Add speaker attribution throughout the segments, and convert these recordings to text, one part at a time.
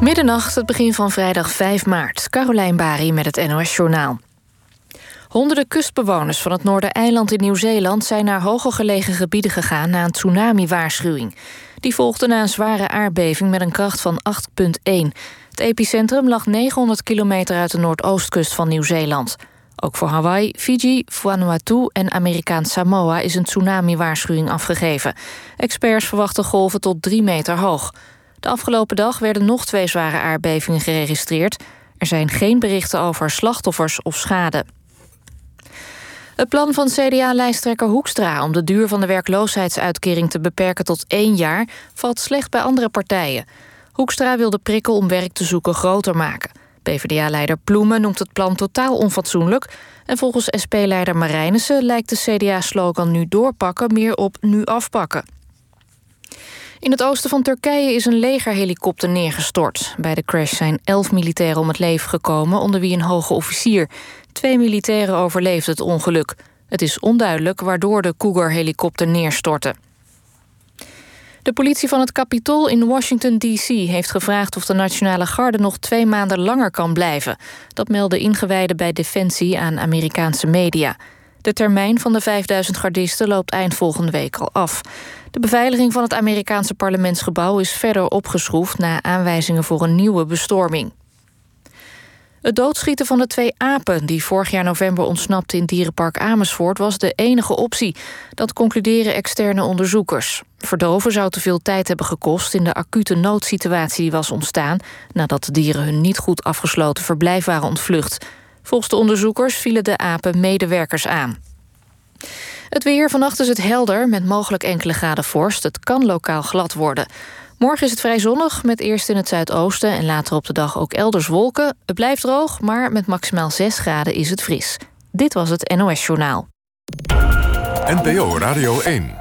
Speaker 1: Middernacht, het begin van vrijdag 5 maart. Carolijn Bari met het NOS Journaal. Honderden kustbewoners van het Noordereiland in Nieuw-Zeeland... zijn naar hoger gelegen gebieden gegaan na een tsunami-waarschuwing. Die volgde na een zware aardbeving met een kracht van 8,1. Het epicentrum lag 900 kilometer uit de noordoostkust van Nieuw-Zeeland. Ook voor Hawaii, Fiji, Vanuatu en Amerikaans Samoa... is een tsunami-waarschuwing afgegeven. Experts verwachten golven tot 3 meter hoog. De afgelopen dag werden nog twee zware aardbevingen geregistreerd. Er zijn geen berichten over slachtoffers of schade. Het plan van CDA-lijsttrekker Hoekstra om de duur van de werkloosheidsuitkering te beperken tot één jaar valt slecht bij andere partijen. Hoekstra wil de prikkel om werk te zoeken groter maken. PvdA-leider Ploemen noemt het plan totaal onfatsoenlijk. En volgens SP-leider Marijnissen lijkt de CDA-slogan nu doorpakken meer op nu afpakken. In het oosten van Turkije is een legerhelikopter neergestort. Bij de crash zijn elf militairen om het leven gekomen, onder wie een hoge officier. Twee militairen overleefden het ongeluk. Het is onduidelijk waardoor de Cougar-helikopter neerstortte. De politie van het Capitool in Washington, D.C. heeft gevraagd of de Nationale Garde nog twee maanden langer kan blijven. Dat melden ingewijden bij Defensie aan Amerikaanse media. De termijn van de 5000 gardisten loopt eind volgende week al af. De beveiliging van het Amerikaanse parlementsgebouw is verder opgeschroefd na aanwijzingen voor een nieuwe bestorming. Het doodschieten van de twee apen die vorig jaar november ontsnapten in dierenpark Amersfoort was de enige optie. Dat concluderen externe onderzoekers. Verdoven zou te veel tijd hebben gekost in de acute noodsituatie die was ontstaan nadat de dieren hun niet goed afgesloten verblijf waren ontvlucht. Volgens de onderzoekers vielen de apen medewerkers aan. Het weer vannacht is het helder met mogelijk enkele graden vorst. Het kan lokaal glad worden. Morgen is het vrij zonnig, met eerst in het zuidoosten... en later op de dag ook elders wolken. Het blijft droog, maar met maximaal 6 graden is het fris. Dit was het NOS Journaal.
Speaker 2: NPO Radio 1.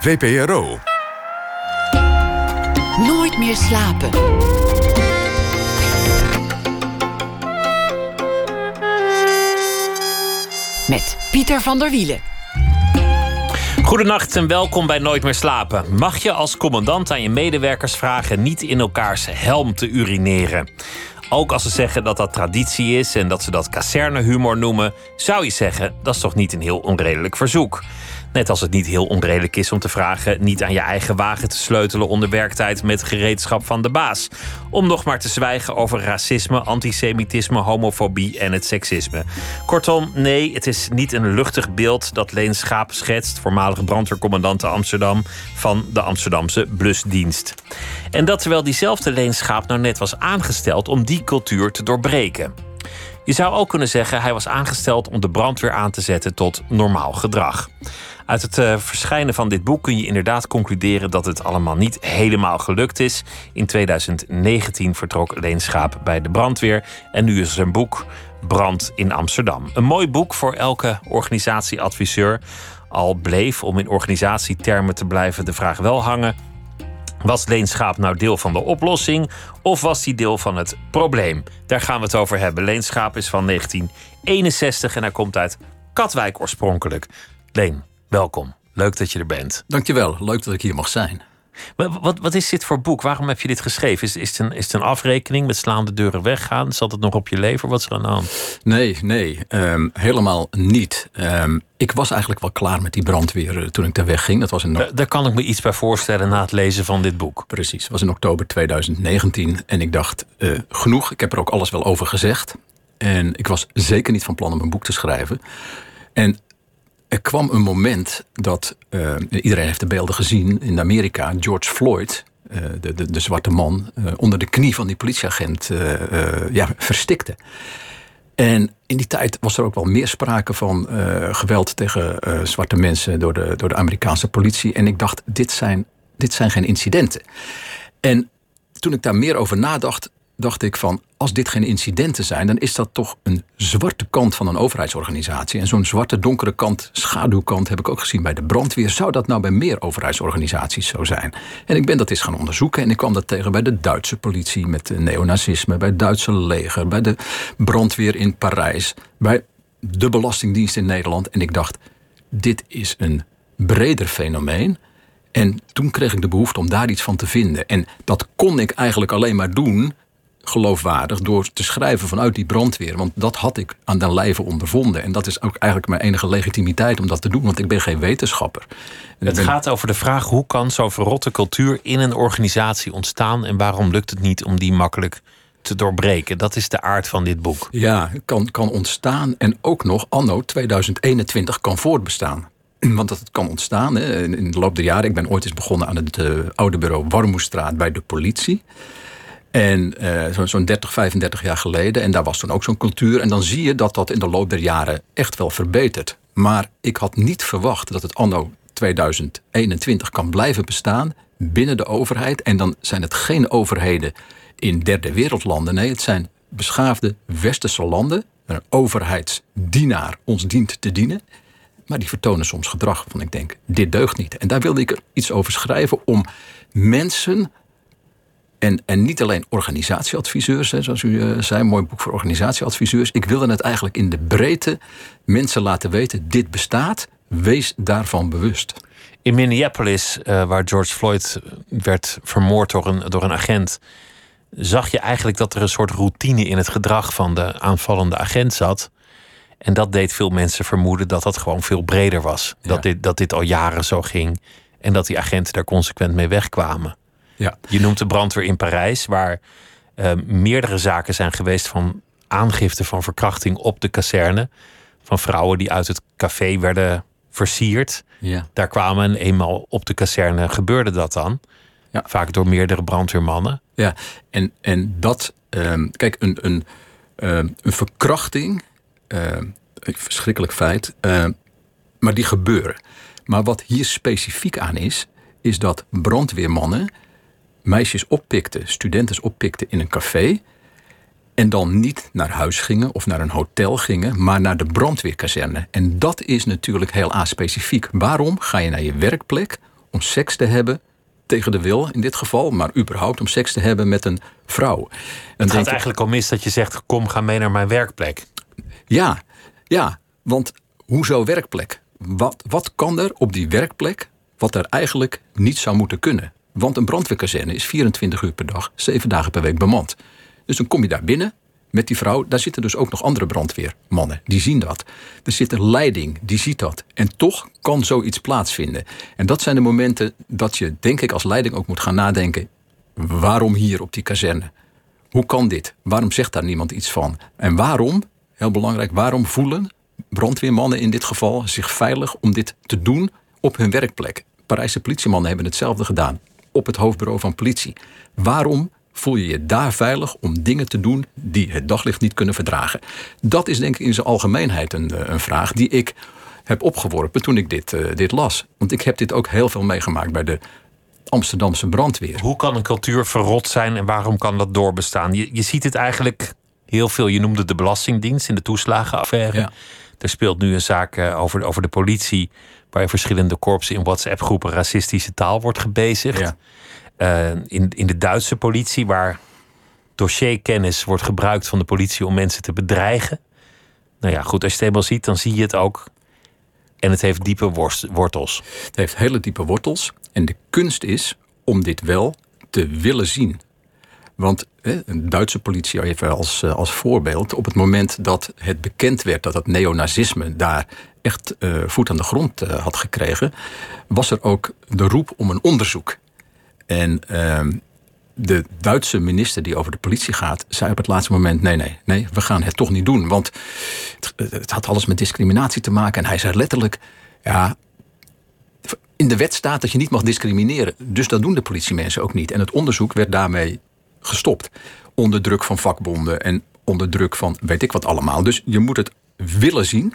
Speaker 2: VPRO.
Speaker 3: Nooit meer slapen. Met Pieter van der Wielen.
Speaker 4: Goedenacht en welkom bij Nooit meer slapen. Mag je als commandant aan je medewerkers vragen niet in elkaars helm te urineren? Ook als ze zeggen dat dat traditie is en dat ze dat kazernehumor noemen, zou je zeggen dat is toch niet een heel onredelijk verzoek. Net als het niet heel onredelijk is om te vragen niet aan je eigen wagen te sleutelen onder werktijd met gereedschap van de baas. Om nog maar te zwijgen over racisme, antisemitisme, homofobie en het seksisme. Kortom, nee, het is niet een luchtig beeld dat Leen Schaap schetst, voormalige brandweercommandant Amsterdam, van de Amsterdamse blusdienst. En dat terwijl diezelfde Leen Schaap nou net was aangesteld om die cultuur te doorbreken. Je zou ook kunnen zeggen hij was aangesteld om de brandweer aan te zetten tot normaal gedrag. Uit het uh, verschijnen van dit boek kun je inderdaad concluderen dat het allemaal niet helemaal gelukt is. In 2019 vertrok Leen Schaap bij de brandweer en nu is zijn boek Brand in Amsterdam. Een mooi boek voor elke organisatieadviseur. Al bleef, om in organisatietermen te blijven, de vraag wel hangen: was Leen Schaap nou deel van de oplossing of was hij deel van het probleem? Daar gaan we het over hebben. Leen Schaap is van 1961 en hij komt uit Katwijk oorspronkelijk. Leen, welkom. Leuk dat je er bent.
Speaker 5: Dankjewel, leuk dat ik hier mag zijn.
Speaker 4: Wat, wat, wat is dit voor boek? Waarom heb je dit geschreven? Is, is, het een, is het een afrekening met slaande deuren weggaan? Zat het nog op je lever? Wat is er aan de hand?
Speaker 5: Nee, nee, ehm, helemaal niet. Ehm, ik was eigenlijk wel klaar met die brandweer eh, toen ik daar wegging. Dat was in
Speaker 4: daar, daar kan ik me iets bij voorstellen na het lezen van dit boek.
Speaker 5: Precies, het was in oktober 2019. En ik dacht, uh, genoeg. Ik heb er ook alles wel over gezegd. En ik was zeker niet van plan om een boek te schrijven. En er kwam een moment dat, uh, iedereen heeft de beelden gezien in Amerika, George Floyd, uh, de, de, de, zwarte man, uh, onder de knie van die politieagent ja, verstikte. En in die tijd was er ook wel meer sprake van geweld tegen zwarte mensen door de, door de Amerikaanse politie. En ik dacht, dit zijn, dit zijn geen incidenten. En toen ik daar meer over nadacht, dacht ik van, als dit geen incidenten zijn, dan is dat toch een zwarte kant van een overheidsorganisatie. En zo'n zwarte, donkere kant, schaduwkant, heb ik ook gezien bij de brandweer. Zou dat nou bij meer overheidsorganisaties zo zijn? En ik ben dat eens gaan onderzoeken en ik kwam dat tegen bij de Duitse politie met neonazisme, bij het Duitse leger, bij de brandweer in Parijs, bij de Belastingdienst in Nederland. En ik dacht, dit is een breder fenomeen. En toen kreeg ik de behoefte om daar iets van te vinden. En dat kon ik eigenlijk alleen maar doen, geloofwaardig, door te schrijven vanuit die brandweer. Want dat had ik aan den lijve ondervonden. En dat is ook eigenlijk mijn enige legitimiteit om dat te doen, want ik ben geen wetenschapper. En
Speaker 4: Het
Speaker 5: ben-
Speaker 4: gaat over de vraag hoe kan zo'n verrotte cultuur in een organisatie ontstaan en waarom lukt het niet om die makkelijk te doorbreken? Dat is de aard van dit boek.
Speaker 5: Ja, kan, kan ontstaan en ook nog anno 2021 kan voortbestaan. Want dat het kan ontstaan hè, in in de loop der jaren. Ik ben ooit eens begonnen aan het eh, oude bureau Warmoestraat bij de politie. En eh, zo- zo'n 30, 35 jaar geleden. En daar was toen ook zo'n cultuur. En dan zie je dat dat in de loop der jaren echt wel verbetert. Maar ik had niet verwacht dat het anno 2021 kan blijven bestaan binnen de overheid. En dan zijn het geen overheden in derde wereldlanden. Nee, het zijn beschaafde westerse landen. Een overheidsdienaar ons dient te dienen. Maar die vertonen soms gedrag van ik denk, dit deugt niet. En daar wilde ik iets over schrijven om mensen en, en niet alleen organisatieadviseurs, hè, zoals u eh, zei, mooi boek voor organisatieadviseurs. Ik wilde het eigenlijk in de breedte mensen laten weten: dit bestaat, wees daarvan bewust.
Speaker 4: In Minneapolis, eh, waar George Floyd werd vermoord door een, door een agent, zag je eigenlijk dat er een soort routine in het gedrag van de aanvallende agent zat. En dat deed veel mensen vermoeden dat dat gewoon veel breder was.
Speaker 5: Ja.
Speaker 4: Dat, dit, dat dit al jaren zo ging en dat die agenten daar consequent mee wegkwamen.
Speaker 5: Ja,
Speaker 4: Je noemt de brandweer in Parijs, waar eh, meerdere zaken zijn geweest van aangifte van verkrachting op de kazerne. Van vrouwen die uit het café werden versierd.
Speaker 5: ja,
Speaker 4: Daar kwamen en eenmaal op de kazerne gebeurde dat dan.
Speaker 5: Ja.
Speaker 4: Vaak door meerdere brandweermannen.
Speaker 5: ja. En, en dat, ehm, kijk, een, een, ehm, een verkrachting, ehm, een verschrikkelijk feit, ehm, maar die gebeuren. Maar wat hier specifiek aan is, is dat brandweermannen meisjes oppikten, studenten oppikten in een café. En dan niet naar huis gingen of naar een hotel gingen, maar naar de brandweerkazerne. En dat is natuurlijk heel aspecifiek. Waarom ga je naar je werkplek om seks te hebben tegen de wil in dit geval, maar überhaupt om seks te hebben met een vrouw? En
Speaker 4: Het gaat
Speaker 5: ik-
Speaker 4: eigenlijk al mis dat je zegt: kom, ga mee naar mijn werkplek.
Speaker 5: Ja, ja, want hoezo werkplek? Wat, wat kan er op die werkplek wat er eigenlijk niet zou moeten kunnen? Want een brandweerkazerne is 24 uur per dag, 7 dagen per week bemand. Dus dan kom je daar binnen met die vrouw. Daar zitten dus ook nog andere brandweermannen. Die zien dat. Er zit een leiding, die ziet dat. En toch kan zoiets plaatsvinden. En dat zijn de momenten dat je, denk ik, als leiding ook moet gaan nadenken. Waarom hier op die kazerne? Hoe kan dit? Waarom zegt daar niemand iets van? En waarom, heel belangrijk, waarom voelen brandweermannen in dit geval zich veilig om dit te doen op hun werkplek? Parijse politiemannen hebben hetzelfde gedaan op het hoofdbureau van politie. Waarom voel je je daar veilig om dingen te doen die het daglicht niet kunnen verdragen? Dat is denk ik in zijn algemeenheid een, eh, een vraag die ik heb opgeworpen toen ik dit, eh, dit las. Want ik heb dit ook heel veel meegemaakt bij de Amsterdamse brandweer.
Speaker 4: Hoe kan een cultuur verrot zijn en waarom kan dat doorbestaan? Je, je ziet het eigenlijk heel veel. Je noemde de Belastingdienst in de toeslagenaffaire.
Speaker 5: Ja.
Speaker 4: Er speelt nu een zaak eh, over, over de politie. Waar in verschillende korpsen in WhatsApp-groepen racistische taal wordt gebezigd.
Speaker 5: Ja.
Speaker 4: Eh, in, in de Duitse politie, waar dossierkennis wordt gebruikt van de politie om mensen te bedreigen. Nou ja, goed, als je het eenmaal ziet, dan zie je het ook. En het heeft diepe worst- wortels.
Speaker 5: Het heeft hele diepe wortels. En de kunst is om dit wel te willen zien. Want een Duitse politie, even als, eh, als voorbeeld. Op het moment dat het bekend werd dat het neonazisme daar echt eh, voet aan de grond eh, had gekregen. was er ook de roep om een onderzoek. En ehm, de Duitse minister die over de politie gaat, zei op het laatste moment: nee, nee, nee, we gaan het toch niet doen. Want het, het had alles met discriminatie te maken. En hij zei letterlijk: ja, in de wet staat dat je niet mag discrimineren. Dus dat doen de politiemensen ook niet. En het onderzoek werd daarmee gestopt. Onder druk van vakbonden en onder druk van weet ik wat allemaal. Dus je moet het willen zien.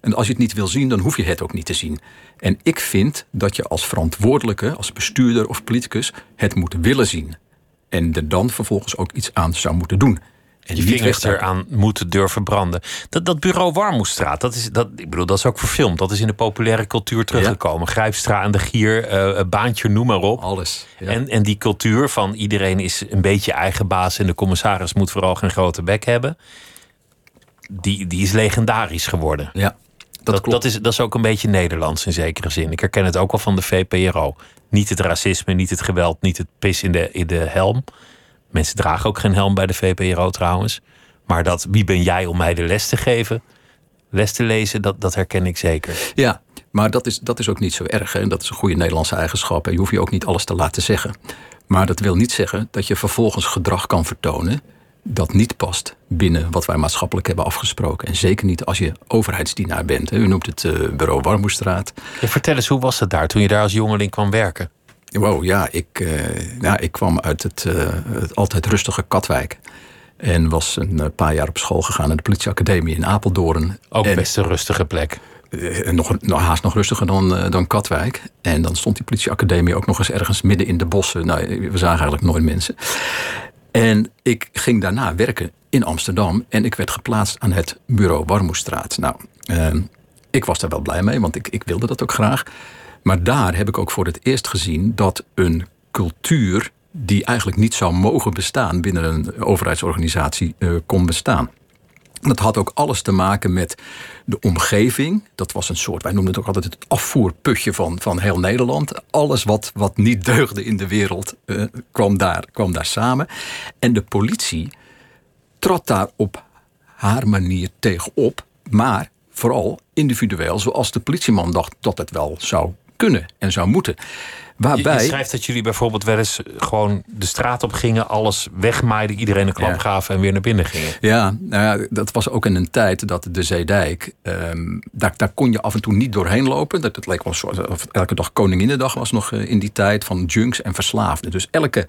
Speaker 5: En als je het niet wil zien, dan hoef je het ook niet te zien. En ik vind dat je als verantwoordelijke, als bestuurder of politicus, het moet willen zien. En er dan vervolgens ook iets aan zou moeten doen. En
Speaker 4: Je vingers eraan moeten durven branden. Dat, dat bureau Warmoestraat, dat is, dat, ik bedoel, dat is ook verfilmd. Dat is in de populaire cultuur teruggekomen. Grijpstra en de Gier, een baantje, noem maar op.
Speaker 5: Alles. Ja.
Speaker 4: En, en die cultuur van iedereen is een beetje eigen baas... en de commissaris moet vooral geen grote bek hebben... die, die is legendarisch geworden.
Speaker 5: ja.
Speaker 4: Dat,
Speaker 5: klopt.
Speaker 4: dat, is, dat is ook een beetje Nederlands in zekere zin. Ik herken het ook wel van de VPRO. Niet het racisme, niet het geweld, niet het pis in de, in de helm. Mensen dragen ook geen helm bij de VPRO trouwens. Maar dat wie ben jij om mij de les te geven, les te lezen, dat, dat herken ik zeker.
Speaker 5: Ja, maar dat is, dat is ook niet zo erg. Hè? Dat is een goede Nederlandse eigenschap. En je hoeft je ook niet alles te laten zeggen. Maar dat wil niet zeggen dat je vervolgens gedrag kan vertonen dat niet past binnen wat wij maatschappelijk hebben afgesproken. En zeker niet als je overheidsdienaar bent. U noemt het uh, bureau Warmoestraat.
Speaker 4: Ja, vertel eens, hoe was het daar toen je daar als jongeling kwam werken?
Speaker 5: Wow, ja, ik, ja, ik kwam uit het, uh, het altijd rustige Katwijk. En was een paar jaar op school gegaan naar de politieacademie in Apeldoorn.
Speaker 4: Ook
Speaker 5: en,
Speaker 4: best een rustige plek.
Speaker 5: Nog, nog, haast nog rustiger dan, uh, dan Katwijk. En dan stond die politieacademie ook nog eens ergens midden in de bossen. Nou, we zagen eigenlijk nooit mensen. En ik ging daarna werken in Amsterdam. En ik werd geplaatst aan het bureau Warmoestraat. Nou, uh, ik was daar wel blij mee, want ik, ik wilde dat ook graag. Maar daar heb ik ook voor het eerst gezien dat een cultuur die eigenlijk niet zou mogen bestaan binnen een overheidsorganisatie uh, kon bestaan. Dat had ook alles te maken met de omgeving. Dat was een soort, wij noemden het ook altijd het afvoerputje van, van heel Nederland. Alles wat, wat niet deugde in de wereld uh, kwam, daar, kwam daar samen. En de politie trad daar op haar manier tegenop. Maar vooral individueel, zoals de politieman dacht dat het wel zou kunnen en zou moeten.
Speaker 4: Waarbij... Je, je schrijft dat jullie bijvoorbeeld wel eens gewoon de straat op gingen, alles wegmaaiden, iedereen een klap ja. gaven en weer naar binnen gingen.
Speaker 5: Ja, nou ja, dat was ook in een tijd dat de Zeedijk, um, daar, daar kon je af en toe niet doorheen lopen. Dat, dat leek wel soort, of elke dag Koninginnedag was nog in die tijd van junks en verslaafden. Dus elke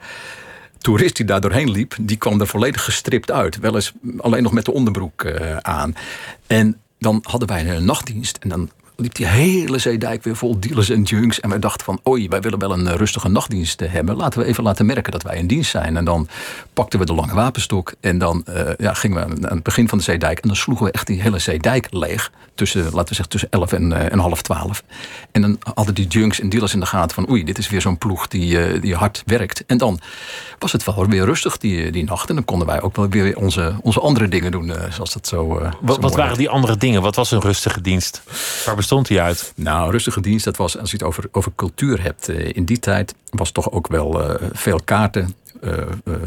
Speaker 5: toerist die daar doorheen liep, die kwam er volledig gestript uit. Wel eens alleen nog met de onderbroek uh, aan. En dan hadden wij een nachtdienst en dan liep die hele zeedijk weer vol dealers en junks. En wij dachten van, oei, wij willen wel een rustige nachtdienst hebben. Laten we even laten merken dat wij in dienst zijn. En dan pakten we de lange wapenstok. En dan uh, ja, gingen we aan het begin van de zeedijk. En dan sloegen we echt die hele zeedijk leeg. Tussen, laten we zeggen, tussen 11 en, uh, en half 12. En dan hadden die junks en dealers in de gaten van, oei, dit is weer zo'n ploeg die, uh, die hard werkt. En dan was het wel weer rustig die, die nacht. En dan konden wij ook wel weer onze, onze andere dingen doen, zoals dat zo.
Speaker 4: wat
Speaker 5: zo
Speaker 4: wat waren die andere dingen? Wat was een rustige dienst? Waar bestond die uit?
Speaker 5: Nou, rustige dienst, dat was, als je het over, over cultuur hebt. Uh, in die tijd was toch ook wel uh, veel kaarten, uh,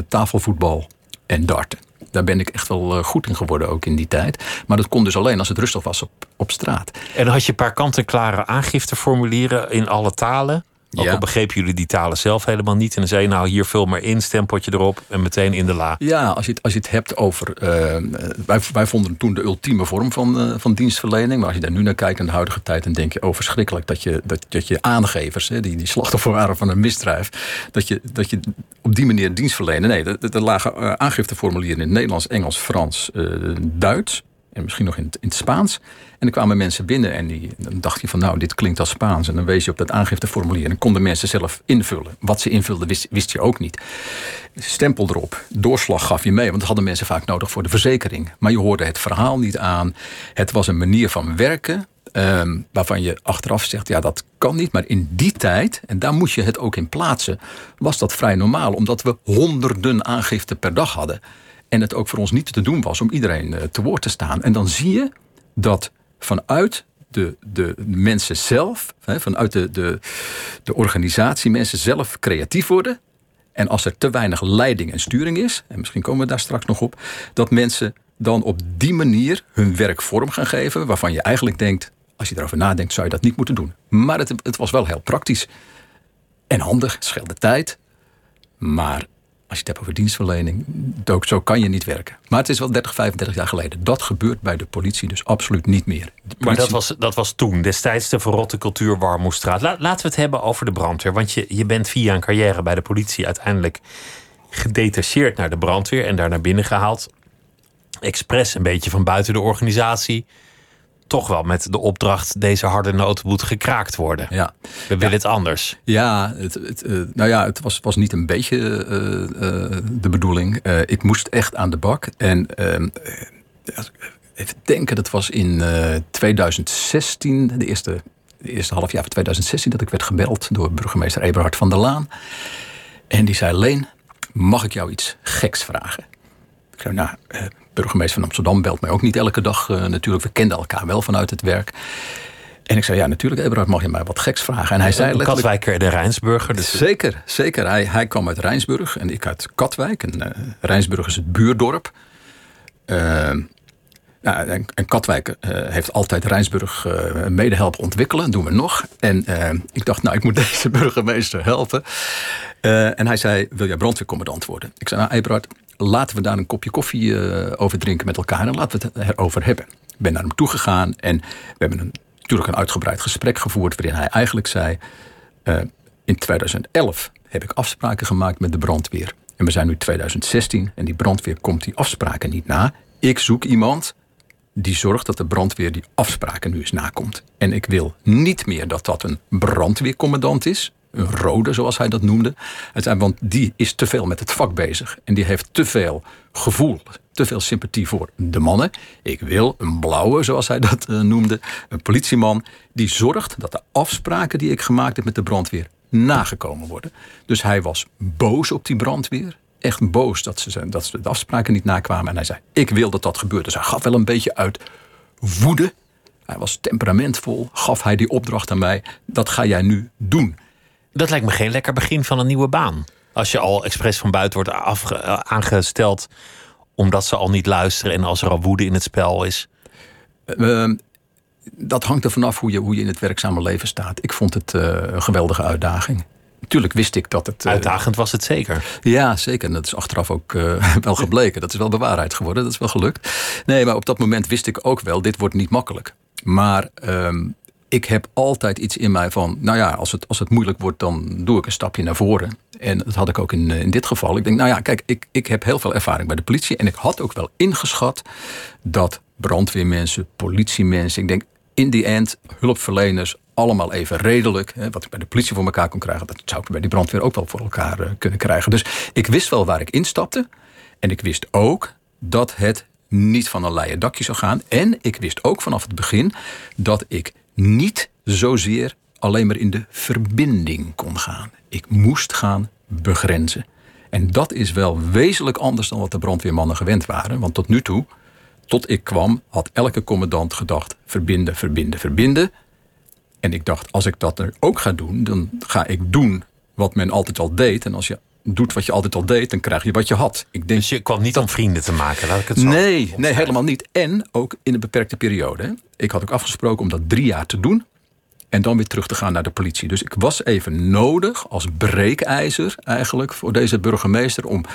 Speaker 5: tafelvoetbal en darten. Daar ben ik echt wel goed in geworden, ook in die tijd. Maar dat kon dus alleen als het rustig was op, op straat.
Speaker 4: En dan had je een paar kant-en-klare aangifteformulieren in alle talen. Ook
Speaker 5: Ja.
Speaker 4: al begrepen jullie die talen zelf helemaal niet. En dan zei je, nou hier vul maar in, stempeltje erop en meteen in de la.
Speaker 5: Ja, als je het, als je het hebt over. eh, wij, wij vonden toen de ultieme vorm van, eh, van dienstverlening. Maar als je daar nu naar kijkt in de huidige tijd, dan denk je: oh, verschrikkelijk dat je, dat, dat je aangevers, hè, die, die slachtoffer waren van een misdrijf, dat je, dat je op die manier dienst verlenen. Nee, er, er lagen eh, aangifteformulieren in het Nederlands, Engels, Frans, Duits. En misschien nog in het, in het Spaans. En dan kwamen mensen binnen en die, dan dacht je van nou, dit klinkt als Spaans. En dan wees je op dat aangifteformulier. En dan konden mensen zelf invullen. Wat ze invulden wist, wist je ook niet. Stempel erop, doorslag gaf je mee. Want dat hadden mensen vaak nodig voor de verzekering. Maar je hoorde het verhaal niet aan. Het was een manier van werken. ehm, waarvan je achteraf zegt, ja dat kan niet. Maar in die tijd, en daar moest je het ook in plaatsen... was dat vrij normaal. Omdat we honderden aangiften per dag hadden. En het ook voor ons niet te doen was om iedereen eh, te woord te staan. En dan zie je dat vanuit de, de mensen zelf, vanuit de, de, de organisatie, mensen zelf creatief worden. En als er te weinig leiding en sturing is, en misschien komen we daar straks nog op, dat mensen dan op die manier hun werk vorm gaan geven, waarvan je eigenlijk denkt, als je erover nadenkt, zou je dat niet moeten doen. Maar het, het was wel heel praktisch en handig, scheelde tijd. Maar als je het hebt over dienstverlening, ook zo kan je niet werken. Maar het is wel 30, 35 jaar geleden. Dat gebeurt bij de politie dus absoluut niet meer.
Speaker 4: Maar dat was, dat was toen, destijds de verrotte cultuur Warmoestraat. La, laten we het hebben over de brandweer. Want je, je bent via een carrière bij de politie uiteindelijk gedetacheerd naar de brandweer en daar naar binnen gehaald. Expres een beetje van buiten de organisatie. Toch wel met de opdracht: deze harde noot moet gekraakt worden.
Speaker 5: Ja,
Speaker 4: We willen het anders.
Speaker 5: ja, het, het, eh, nou ja, het was, was niet een beetje eh, eh, de bedoeling. Ik moest echt aan de bak. En ehm, eh, even denken, dat was in eh, 2016, de eerste, de eerste half jaar van 2016, dat ik werd gebeld door burgemeester Eberhard van der Laan. En die zei: Leen, mag ik jou iets geks vragen? Ik zei, nou, eh, burgemeester van Amsterdam belt mij ook niet elke dag eh, natuurlijk. We kenden elkaar wel vanuit het werk. En ik zei, ja, natuurlijk, Eberhard, mag je mij wat geks vragen? En hij zei
Speaker 4: letterlijk... Katwijker de Rijnsburger.
Speaker 5: Dus... Zeker, zeker. Hij, hij kwam uit Rijnsburg en ik uit Katwijk. En uh, Rijnsburg is het buurdorp. Uh, nou, en, en, Katwijk uh, heeft altijd Rijnsburg uh, mede helpen ontwikkelen. doen we nog. En ik dacht, nou, ik moet deze burgemeester helpen. en hij zei, wil jij brandweercommandant worden? Ik zei, nou, Eberhard, laten we daar een kopje koffie over drinken met elkaar... en laten we het erover hebben. Ik ben naar hem toegegaan en we hebben een natuurlijk een uitgebreid gesprek gevoerd waarin hij eigenlijk zei: uh, in 2011 heb ik afspraken gemaakt met de brandweer. En we zijn nu 2016 en die brandweer komt die afspraken niet na. Ik zoek iemand die zorgt dat de brandweer die afspraken nu eens nakomt. En ik wil niet meer dat dat een brandweercommandant is. Een rode, zoals hij dat noemde. Want die is te veel met het vak bezig. En die heeft te veel gevoel, te veel sympathie voor de mannen. Ik wil een blauwe, zoals hij dat uh, noemde, een politieman die zorgt dat de afspraken die ik gemaakt heb met de brandweer nagekomen worden. Dus hij was boos op die brandweer. Echt boos dat ze, dat ze de afspraken niet nakwamen. En hij zei: Ik wil dat dat gebeurt. Dus hij gaf wel een beetje uit woede. Hij was temperamentvol. Gaf hij die opdracht aan mij: Dat ga jij nu doen.
Speaker 4: Dat lijkt me geen lekker begin van een nieuwe baan. Als je al expres van buiten wordt aangesteld omdat ze al niet luisteren en als er al woede in het spel is?
Speaker 5: Ehm, dat hangt er vanaf hoe je, hoe je in het werkzame leven staat. Ik vond het uh, een geweldige uitdaging. Natuurlijk wist ik dat het.
Speaker 4: Uh, Uitdagend was het zeker.
Speaker 5: Ja, zeker. En dat is achteraf ook uh, wel gebleken. Dat is wel bewaarheid geworden. Dat is wel gelukt. Nee, maar op dat moment wist ik ook wel: dit wordt niet makkelijk. Maar um, ik heb altijd iets in mij van, nou ja, als het, als het moeilijk wordt, dan doe ik een stapje naar voren. En dat had ik ook in, eh, in dit geval. Ik denk, nou ja, kijk, ik, ik heb heel veel ervaring bij de politie. En ik had ook wel ingeschat dat brandweermensen, politiemensen, ik denk in die end, hulpverleners, allemaal even redelijk. Hè, wat ik bij de politie voor elkaar kon krijgen, dat zou ik bij die brandweer ook wel voor elkaar uh, kunnen krijgen. Dus ik wist wel waar ik instapte. En ik wist ook dat het niet van een leien dakje zou gaan. En ik wist ook vanaf het begin dat ik niet zozeer alleen maar in de verbinding kon gaan. Ik moest gaan begrenzen. En dat is wel wezenlijk anders dan wat de brandweermannen gewend waren. Want tot nu toe, tot ik kwam, had elke commandant gedacht: verbinden, verbinden, verbinden. En ik dacht, als ik dat er ook ga doen, dan ga ik doen wat men altijd al deed. En als je doet wat je altijd al deed, dan krijg je wat je had.
Speaker 4: Ik denk, dus je kwam niet om vrienden te maken, laat ik het zo
Speaker 5: Nee, nee helemaal niet. En ook in een beperkte periode. Ik had ook afgesproken om dat drie jaar te doen. En dan weer terug te gaan naar de politie. Dus ik was even nodig als breekijzer eigenlijk voor deze burgemeester om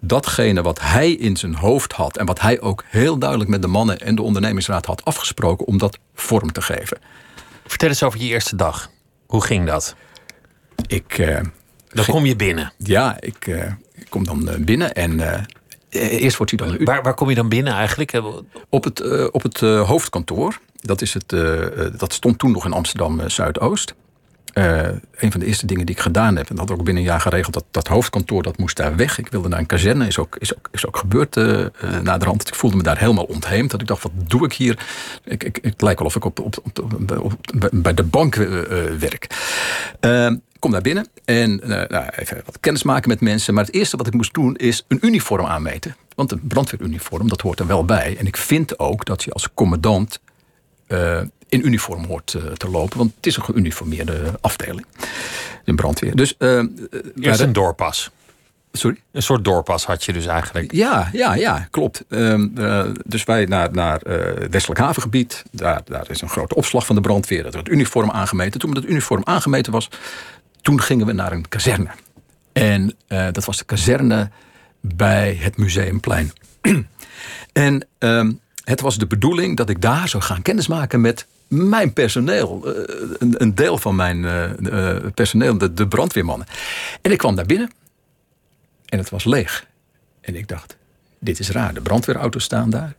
Speaker 5: datgene wat hij in zijn hoofd had en wat hij ook heel duidelijk met de mannen en de ondernemingsraad had afgesproken, om dat vorm te geven.
Speaker 4: Vertel eens over je eerste dag. Hoe ging dat?
Speaker 5: Ik, uh,
Speaker 4: dan kom je binnen.
Speaker 5: Ja, ik, uh, ik kom dan eh, binnen en uh, eerst wordt hij dan...
Speaker 4: Waar, waar kom je dan binnen eigenlijk?
Speaker 5: Op het, op het hoofdkantoor. Dat, is het, dat stond toen nog in Amsterdam Zuidoost. Uh, een van de eerste dingen die ik gedaan heb, en dat had ook binnen een jaar geregeld, dat, dat hoofdkantoor dat moest daar weg. Ik wilde naar een kazerne, is ook, is ook, is ook gebeurd uh, uh, na de rand. Ik voelde me daar helemaal ontheemd. Dat ik dacht, wat doe ik hier? Ik, ik, het lijkt wel of ik op, op, op, bij de bank werk. Ehm, kom daar binnen en nou, even wat kennis maken met mensen. Maar het eerste wat ik moest doen is een uniform aanmeten. Want een brandweeruniform, dat hoort er wel bij. En ik vind ook dat je als commandant in uniform hoort uh, te lopen. Want het is een geuniformeerde afdeling. Een brandweer. Dus, uh,
Speaker 4: Eerst een doorpas.
Speaker 5: Sorry?
Speaker 4: Een soort doorpas had je dus eigenlijk.
Speaker 5: Ja, ja, ja klopt. Uh, dus wij naar, naar het Westelijk Havengebied. Daar, daar is een grote opslag van de brandweer. Dat wordt uniform aangemeten. Toen dat uniform aangemeten was, toen gingen we naar een kazerne. En dat was de kazerne bij het Museumplein. en ehm, het was de bedoeling dat ik daar zou gaan kennismaken met mijn personeel, eh, een, deel van mijn uh, personeel, de, brandweermannen. En ik kwam daar binnen en het was leeg. En ik dacht, dit is raar, de brandweerauto's staan daar.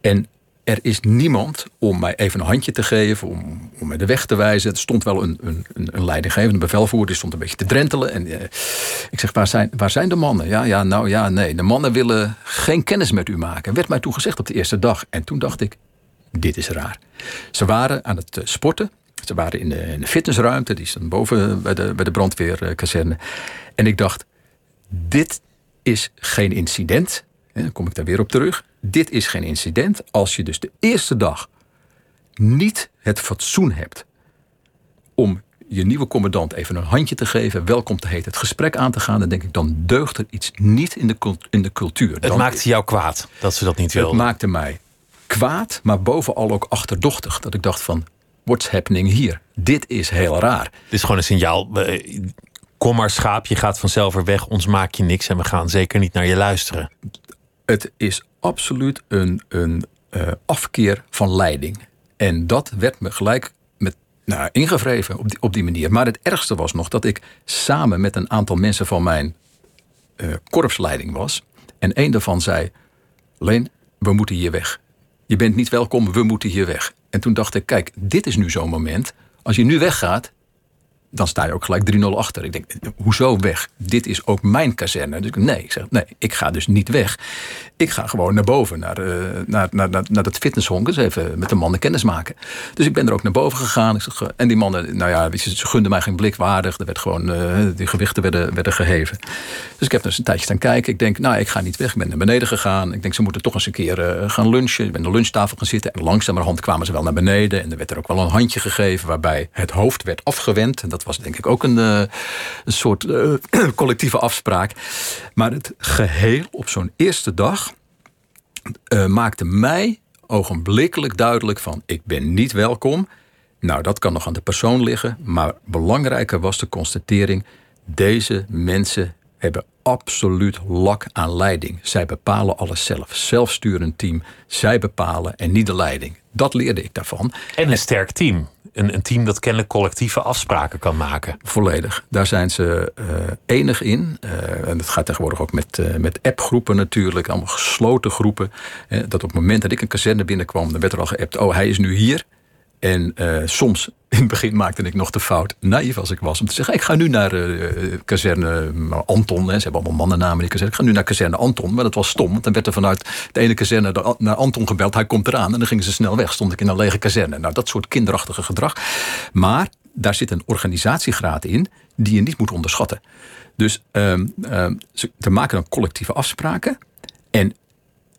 Speaker 5: En er is niemand om mij even een handje te geven, om, om de weg te wijzen. Er stond wel een, een, een leidinggevende bevelvoerder, die stond een beetje te drentelen. En ik zeg, waar zijn, waar zijn de mannen? Ja, ja, nou ja, nee. De mannen willen geen kennis met u maken. Werd mij toegezegd op de eerste dag. En toen dacht ik, dit is raar. Ze waren aan het eh, sporten. Ze waren in de, in de fitnessruimte, die stond boven bij de, bij de brandweerkazerne. En ik dacht, dit is geen incident. en dan kom ik daar weer op terug. Dit is geen incident. Als je dus de eerste dag niet het fatsoen hebt om je nieuwe commandant even een handje te geven, welkom te heten, het gesprek aan te gaan, dan denk ik, dan deugt er iets niet in de, in de cultuur.
Speaker 4: Het maakte jou kwaad dat ze dat niet wilden.
Speaker 5: Het maakte mij kwaad, maar bovenal ook achterdochtig. Dat ik dacht van, what's happening hier? Dit is heel raar.
Speaker 4: Dit is gewoon een signaal. Kom maar schaap, je gaat vanzelf er weg, ons maak je niks en we gaan zeker niet naar je luisteren.
Speaker 5: Het is absoluut een, een uh, afkeer van leiding. En dat werd me gelijk met, nou, ingevreven op die, op die manier. Maar het ergste was nog dat ik samen met een aantal mensen van mijn uh, korpsleiding was. En een daarvan zei: Leen, we moeten hier weg. Je bent niet welkom, we moeten hier weg. En toen dacht ik: kijk, dit is nu zo'n moment. Als je nu weggaat, dan sta je ook gelijk 3-0 achter. Ik denk, hoezo weg? Dit is ook mijn kazerne. Dus nee, ik zeg, nee, ik ga dus niet weg. Ik ga gewoon naar boven, naar, uh, naar, naar, naar, dat fitnesshonk. Even met de mannen kennis maken. Dus ik ben er ook naar boven gegaan. Ik zeg, en die mannen, nou ja, ze gunden mij geen blik waardig. Er werd gewoon, uh, die gewichten werden, werden geheven. Dus ik heb dus een tijdje staan kijken. Ik denk, nou, ik ga niet weg. Ik ben naar beneden gegaan. Ik denk, ze moeten toch eens een keer uh, gaan lunchen. Ik ben aan de lunchtafel gaan zitten. En langzamerhand kwamen ze wel naar beneden. En er werd er ook wel een handje gegeven... waarbij het hoofd werd afgewend. En was denk ik ook een, uh, een soort uh, collectieve afspraak. Maar het geheel op zo'n eerste dag uh, maakte mij ogenblikkelijk duidelijk van ik ben niet welkom. Nou, dat kan nog aan de persoon liggen, maar belangrijker was de constatering: deze mensen hebben absoluut lak aan leiding. Zij bepalen alles zelf. Zelfsturend team. Zij bepalen en niet de leiding. Dat leerde ik daarvan.
Speaker 4: En een sterk team een, een team dat kennelijk collectieve afspraken kan maken.
Speaker 5: Volledig. Daar zijn ze uh, enig in. Uh, en dat gaat tegenwoordig ook met, uh, met appgroepen natuurlijk. Allemaal gesloten groepen. dat op het moment dat ik een kazerne binnenkwam... dan werd er al geappt, oh hij is nu hier. En uh, soms, in het begin maakte ik nog de fout, naïef als ik was, om te zeggen: Ik ga nu naar uh, kazerne Anton. Hè, ze hebben allemaal mannennamen die kazerne. Ik ga nu naar kazerne Anton. Maar dat was stom, want dan werd er vanuit de ene kazerne naar Anton gebeld. Hij komt eraan. En dan gingen ze snel weg. Stond ik in een lege kazerne. Nou, dat soort kinderachtige gedrag. Maar daar zit een organisatiegraad in die je niet moet onderschatten. Dus um, um, ze maken dan collectieve afspraken. En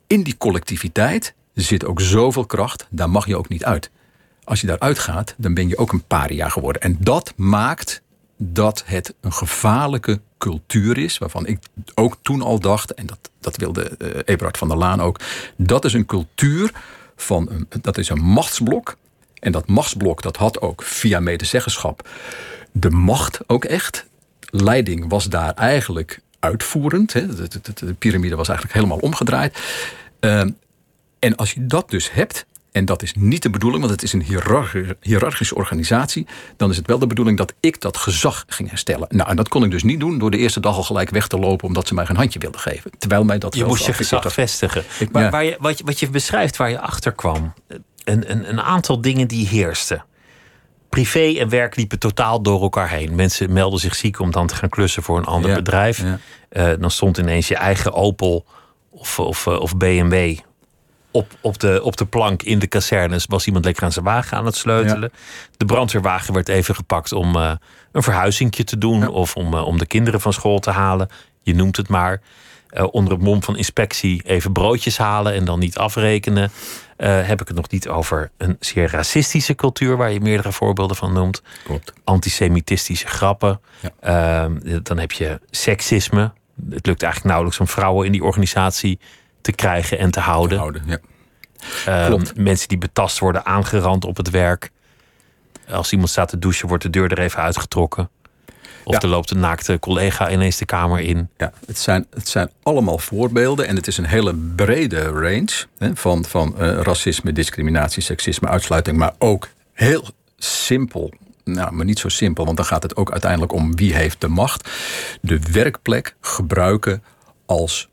Speaker 5: in die collectiviteit zit ook zoveel kracht, daar mag je ook niet uit als je daaruit gaat, dan ben je ook een paria geworden. En dat maakt dat het een gevaarlijke cultuur is, waarvan ik ook toen al dacht, en dat, dat wilde uh, Eberhard van der Laan ook, dat is een cultuur van een, dat is een machtsblok. En dat machtsblok dat had ook via medezeggenschap de macht ook echt. Leiding was daar eigenlijk uitvoerend. Hè. De, de, de, piramide was eigenlijk helemaal omgedraaid. Uh, en als je dat dus hebt, en dat is niet de bedoeling, want het is een hiërarchische organisatie. Dan is het wel de bedoeling dat ik dat gezag ging herstellen. Nou, en dat kon ik dus niet doen door de eerste dag al gelijk weg te lopen, omdat ze mij geen handje wilden geven. Terwijl mij dat
Speaker 4: je moest je gezag vestigen. maar waar je, wat, je, wat je beschrijft waar je achter kwam, een, een, een aantal dingen die heersten. Privé en werk liepen totaal door elkaar heen. Mensen melden zich ziek om dan te gaan klussen voor een ander bedrijf. Ja. Uh, dan stond ineens je eigen Opel of, of, of BMW op, op, de, op de plank in de kazernes was iemand lekker aan zijn wagen aan het sleutelen. De brandweerwagen werd even gepakt om uh, een verhuizingje te doen of om, uh, om de kinderen van school te halen. Je noemt het maar. Uh, onder het mom van inspectie even broodjes halen en dan niet afrekenen. heb ik het nog niet over een zeer racistische cultuur, waar je meerdere voorbeelden van noemt.
Speaker 5: Klopt.
Speaker 4: Antisemitistische grappen. Ja. dan heb je seksisme. Het lukt eigenlijk nauwelijks om vrouwen in die organisatie te krijgen en te houden.
Speaker 5: Te houden ja.
Speaker 4: Um, mensen die betast worden, aangerand op het werk. Als iemand staat te douchen, wordt de deur er even uitgetrokken. Of ja. er loopt een naakte collega ineens de kamer in.
Speaker 5: Ja, het zijn, het zijn allemaal voorbeelden. En het is een hele brede range hè, van, van uh, racisme, discriminatie, seksisme, uitsluiting. Maar ook heel simpel. Nou, maar niet zo simpel, want dan gaat het ook uiteindelijk om wie heeft de macht. De werkplek gebruiken als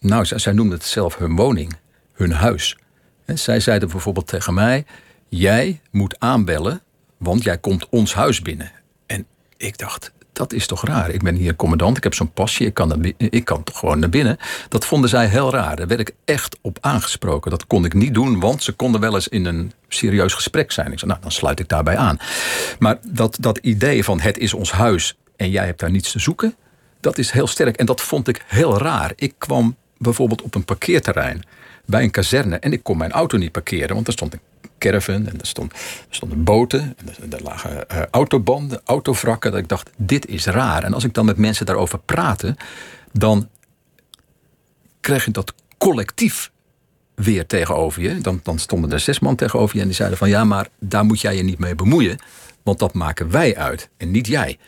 Speaker 5: nou, zij, zij noemden het zelf hun woning, hun huis. En zij zeiden bijvoorbeeld tegen mij: Jij moet aanbellen, want jij komt ons huis binnen. En ik dacht, dat is toch raar. Ik ben hier commandant, ik heb zo'n pasje, ik kan, ik kan toch gewoon naar binnen. Dat vonden zij heel raar. Daar werd ik echt op aangesproken. Dat kon ik niet doen, want ze konden wel eens in een serieus gesprek zijn. Ik zei, nou, dan sluit ik daarbij aan. Maar dat, dat idee van het is ons huis en jij hebt daar niets te zoeken, dat is heel sterk. En dat vond ik heel raar. Ik kwam bijvoorbeeld op een parkeerterrein bij een kazerne en ik kon mijn auto niet parkeren, want er stond een caravan en er, stond, er stonden boten en er, lagen uh, autobanden, autovrakken. Dat ik dacht, dit is raar. En als ik dan met mensen daarover praatte, dan krijg je dat collectief weer tegenover je. Dan, dan stonden er zes man tegenover je en die zeiden van ja, maar daar moet jij je niet mee bemoeien, want dat maken wij uit en niet jij.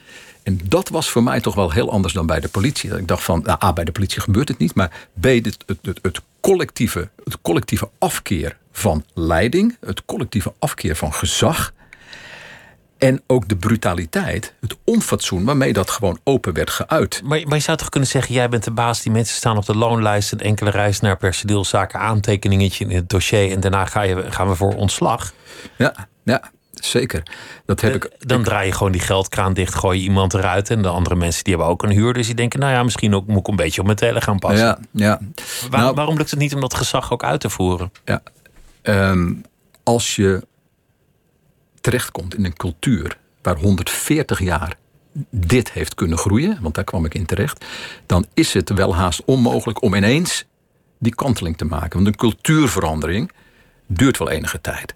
Speaker 5: En dat was voor mij toch wel heel anders dan bij de politie. Dat ik dacht van, nou, A, bij de politie gebeurt het niet, maar B, het, het, het, het, collectieve, het collectieve afkeer van leiding, het collectieve afkeer van gezag. En ook de brutaliteit, het onfatsoen waarmee dat gewoon open werd geuit.
Speaker 4: Maar, maar je zou toch kunnen zeggen: jij bent de baas, die mensen staan op de loonlijst, een enkele reis naar personeelszaken, aantekeningetje in het dossier en daarna ga je, gaan we voor ontslag.
Speaker 5: Ja, ja, zeker. Dat heb ik,
Speaker 4: dan draai je gewoon die geldkraan dicht, gooi je iemand eruit. En de andere mensen die hebben ook een huur. Dus die denken, nou ja, misschien ook, moet ik een beetje op mijn telen gaan passen.
Speaker 5: Ja, ja.
Speaker 4: nou, waarom lukt het niet om dat gezag ook uit te voeren?
Speaker 5: Ja, ehm, als je terechtkomt in een cultuur waar 140 jaar dit heeft kunnen groeien, want daar kwam ik in terecht, dan is het wel haast onmogelijk om ineens die kanteling te maken. Want een cultuurverandering duurt wel enige tijd.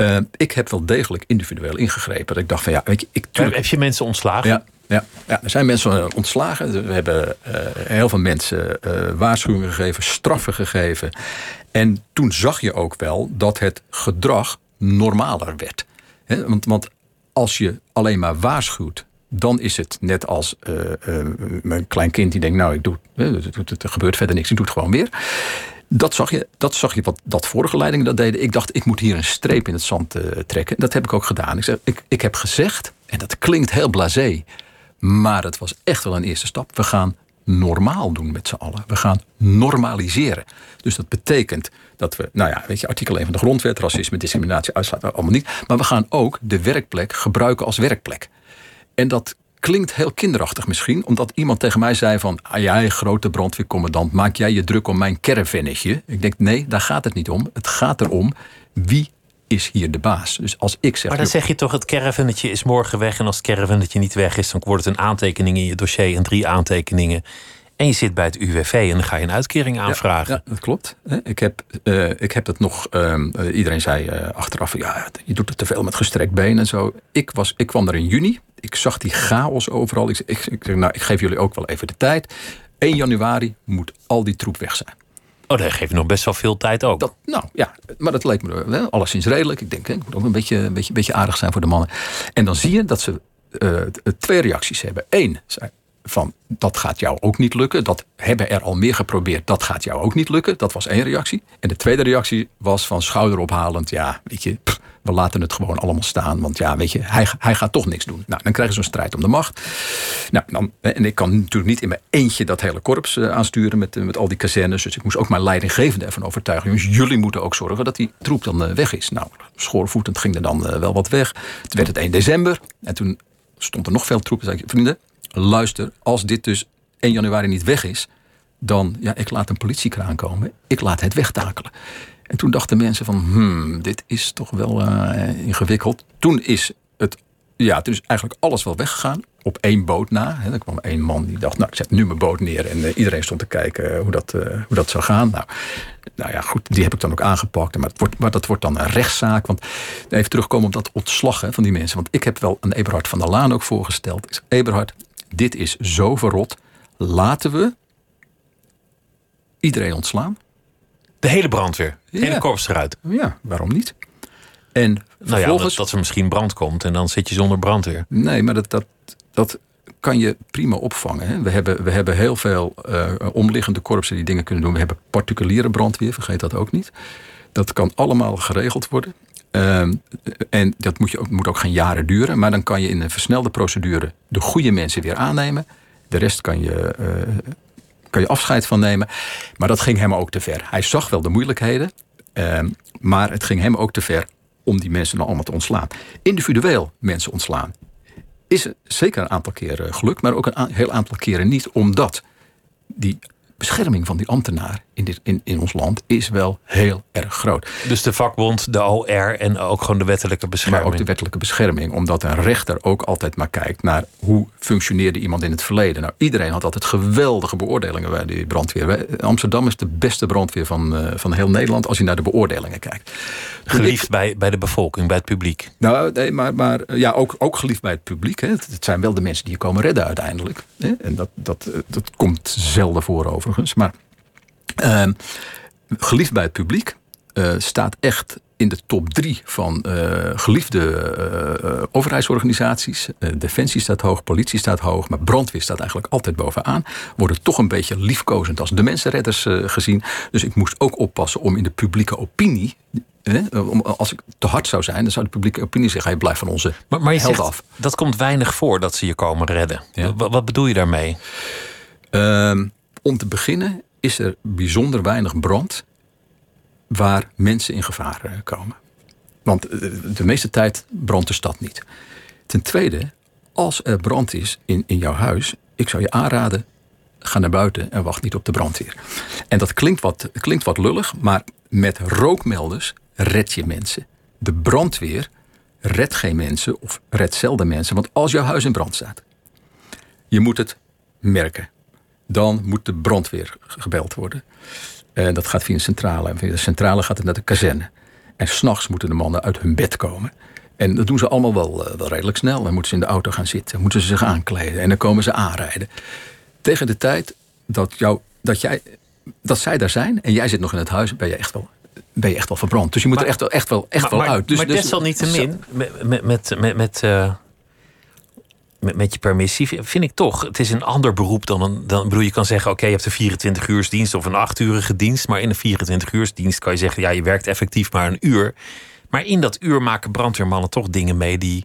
Speaker 5: Uh, ik heb wel degelijk individueel ingegrepen. Dat ik dacht van ja, weet je, ik
Speaker 4: tuurlijk... Heb je mensen ontslagen?
Speaker 5: Ja, ja, ja, er zijn mensen ontslagen. We hebben uh, heel veel mensen uh, waarschuwingen gegeven, straffen gegeven. En toen zag je ook wel dat het gedrag normaler werd. He, want, want als je alleen maar waarschuwt, dan is het net als een klein kind die denkt: Nou, ik doe, er gebeurt verder niks, ik doe het gewoon weer. Dat zag je, dat zag je wat dat vorige leidingen dat deden. Ik dacht, ik moet hier een streep in het zand uh, trekken. Dat heb ik ook gedaan. Ik, zeg, ik, ik heb gezegd, en dat klinkt heel blasé, maar het was echt wel een eerste stap. We gaan normaal doen met z'n allen. We gaan normaliseren. Dus dat betekent dat we, nou ja, weet je, artikel 1 van de grondwet, racisme, discriminatie, uitsluit, allemaal niet. Maar we gaan ook de werkplek gebruiken als werkplek. En dat klinkt heel kinderachtig misschien, omdat iemand tegen mij zei van... Ah, jij, grote brandweercommandant, maak jij je druk om mijn caravannetje? Ik denk, nee, daar gaat het niet om. Het gaat erom, wie is hier de baas? Dus als ik zeg...
Speaker 4: Maar dan zeg je toch, het caravannetje is morgen weg... en als het caravannetje niet weg is, dan wordt het een aantekening in je dossier... en drie aantekeningen. En je zit bij het UWV en dan ga je een uitkering aanvragen.
Speaker 5: Ja, dat klopt. Ik heb, uh, ik heb dat nog. Uh, iedereen zei uh, achteraf: ja, je doet het te veel met gestrekt been en zo. Ik, was, ik kwam er in juni ik zag die chaos overal. Ik, ik, ik, nou, ik geef jullie ook wel even de tijd. 1 januari moet al die troep weg zijn.
Speaker 4: Oh, dat geeft nog best wel veel tijd ook.
Speaker 5: Dat, nou ja, maar dat leek me hè, alleszins redelijk. Ik denk, hè, ik moet ook een beetje, een, beetje, een beetje aardig zijn voor de mannen. En dan zie je dat ze uh, twee reacties hebben. Eén, van dat gaat jou ook niet lukken. Dat hebben er al meer geprobeerd, dat gaat jou ook niet lukken. Dat was één reactie. En de tweede reactie was van schouderophalend, ja, weet je, we laten het gewoon allemaal staan. Want ja, weet je, hij, hij gaat toch niks doen. Nou, dan krijgen ze een strijd om de macht. Nou, dan, en ik kan natuurlijk niet in mijn eentje dat hele korps uh, aansturen met, uh, met al die kazernes. Dus ik moest ook mijn leidinggevende ervan overtuigen. Jongens, jullie moeten ook zorgen dat die troep dan uh, weg is. Nou, schoorvoetend ging er dan wel wat weg. Het werd het 1 december. En toen stond er nog veel troepen. Zei ik, vrienden, luister, als dit dus 1 januari niet weg is, dan, ja, ik laat een politiekraan komen. Ik laat het wegtakelen. En toen dachten mensen van, hmm, dit is toch wel uh, ingewikkeld. Toen is het, ja, toen is eigenlijk alles wel weggegaan. Op één boot na. Hè. Er kwam één man die dacht, nou, ik zet nu mijn boot neer. En uh, iedereen stond te kijken hoe dat, hoe dat zou gaan. Nou, nou ja, goed, die heb ik dan ook aangepakt. Maar, het wordt, dat wordt dan een rechtszaak. Want even terugkomen op dat ontslag van die mensen. Want ik heb wel een Eberhard van der Laan ook voorgesteld. Eberhard, dit is zo verrot. Laten we iedereen ontslaan.
Speaker 4: De hele brandweer? De hele korps eruit?
Speaker 5: Ja, waarom niet? En
Speaker 4: nou ja, dat, dat, er misschien brand komt en dan zit je zonder brandweer.
Speaker 5: Nee, maar dat, dat, dat kan je prima opvangen. Hè? We, hebben, we hebben heel veel uh, omliggende korpsen die dingen kunnen doen. We hebben particuliere brandweer, vergeet dat ook niet. Dat kan allemaal geregeld worden. Uh, en dat moet, je moet ook geen jaren duren. Maar dan kan je in een versnelde procedure de goede mensen weer aannemen. De rest kan je, uh, kan je afscheid van nemen. Maar dat ging hem ook te ver. Hij zag wel de moeilijkheden. Uh, maar het ging hem ook te ver om die mensen dan allemaal te ontslaan. Individueel mensen ontslaan is zeker een aantal keren gelukt. Maar ook een heel aantal keren niet. Omdat die bescherming van die ambtenaar in, dit, in, in ons land is wel heel erg groot.
Speaker 4: Dus de vakbond, de OR en ook gewoon de wettelijke bescherming.
Speaker 5: Maar ook de wettelijke bescherming, omdat een rechter ook altijd maar kijkt naar hoe functioneerde iemand in het verleden. Nou, iedereen had altijd geweldige beoordelingen bij die brandweer. Amsterdam is de beste brandweer van, uh, van heel Nederland als je naar de beoordelingen kijkt.
Speaker 4: Geliefd bij, bij de bevolking, bij het publiek.
Speaker 5: Nou, nee, maar, maar ja, ook, ook geliefd bij het publiek. Hè. Het zijn wel de mensen die je komen redden uiteindelijk. Hè. En dat, dat, dat komt zelden voor overigens. Maar uh, geliefd bij het publiek uh, staat echt in de top drie van uh, geliefde uh, overheidsorganisaties. Defensie staat hoog, politie staat hoog, maar brandweer staat eigenlijk altijd bovenaan. Worden toch een beetje liefkozend als de mensenredders gezien. Dus ik moest ook oppassen om in de publieke opinie als ik te hard zou zijn, dan zou de publieke opinie zeggen: hij blijft van onze
Speaker 4: maar, maar je zegt, af. Dat komt weinig voor dat ze je komen redden. Ja. Wat, wat, bedoel je daarmee?
Speaker 5: Uh, om te beginnen is er bijzonder weinig brand waar mensen in gevaar eh, komen. Want eh, de meeste tijd brandt de stad niet. Ten tweede, als er brand is in, in jouw huis, ik zou je aanraden, ga naar buiten en wacht niet op de brandweer. En dat klinkt wat, klinkt wat lullig, maar met rookmelders red je mensen. De brandweer redt geen mensen of redt zelden mensen. Want als jouw huis in brand staat, je moet het merken. Dan moet de brandweer gebeld worden. En dat gaat via een centrale. En via de centrale gaat het naar de kazerne. En s'nachts moeten de mannen uit hun bed komen. En dat doen ze allemaal wel, eh, wel redelijk snel. Dan moeten ze in de auto gaan zitten. Moeten ze zich aankleden. En dan komen ze aanrijden. Tegen de tijd dat, jou, dat, jij, dat zij daar zijn en jij zit nog in het huis, ben je echt wel ben je echt wel verbrand. Dus je moet er echt wel, echt wel, echt wel uit. Dus,
Speaker 4: maar
Speaker 5: dus,
Speaker 4: desalniettemin, met, met, met, met, met, uh, met, met je permissie, vind ik toch, het is een ander beroep dan een. Dan, bedoel, je kan zeggen, oké, je hebt een 24 uur dienst of een 8-urige dienst. Maar in een 24 uur dienst kan je zeggen, ja, je werkt effectief maar een uur. Maar in dat uur maken brandweermannen toch dingen mee die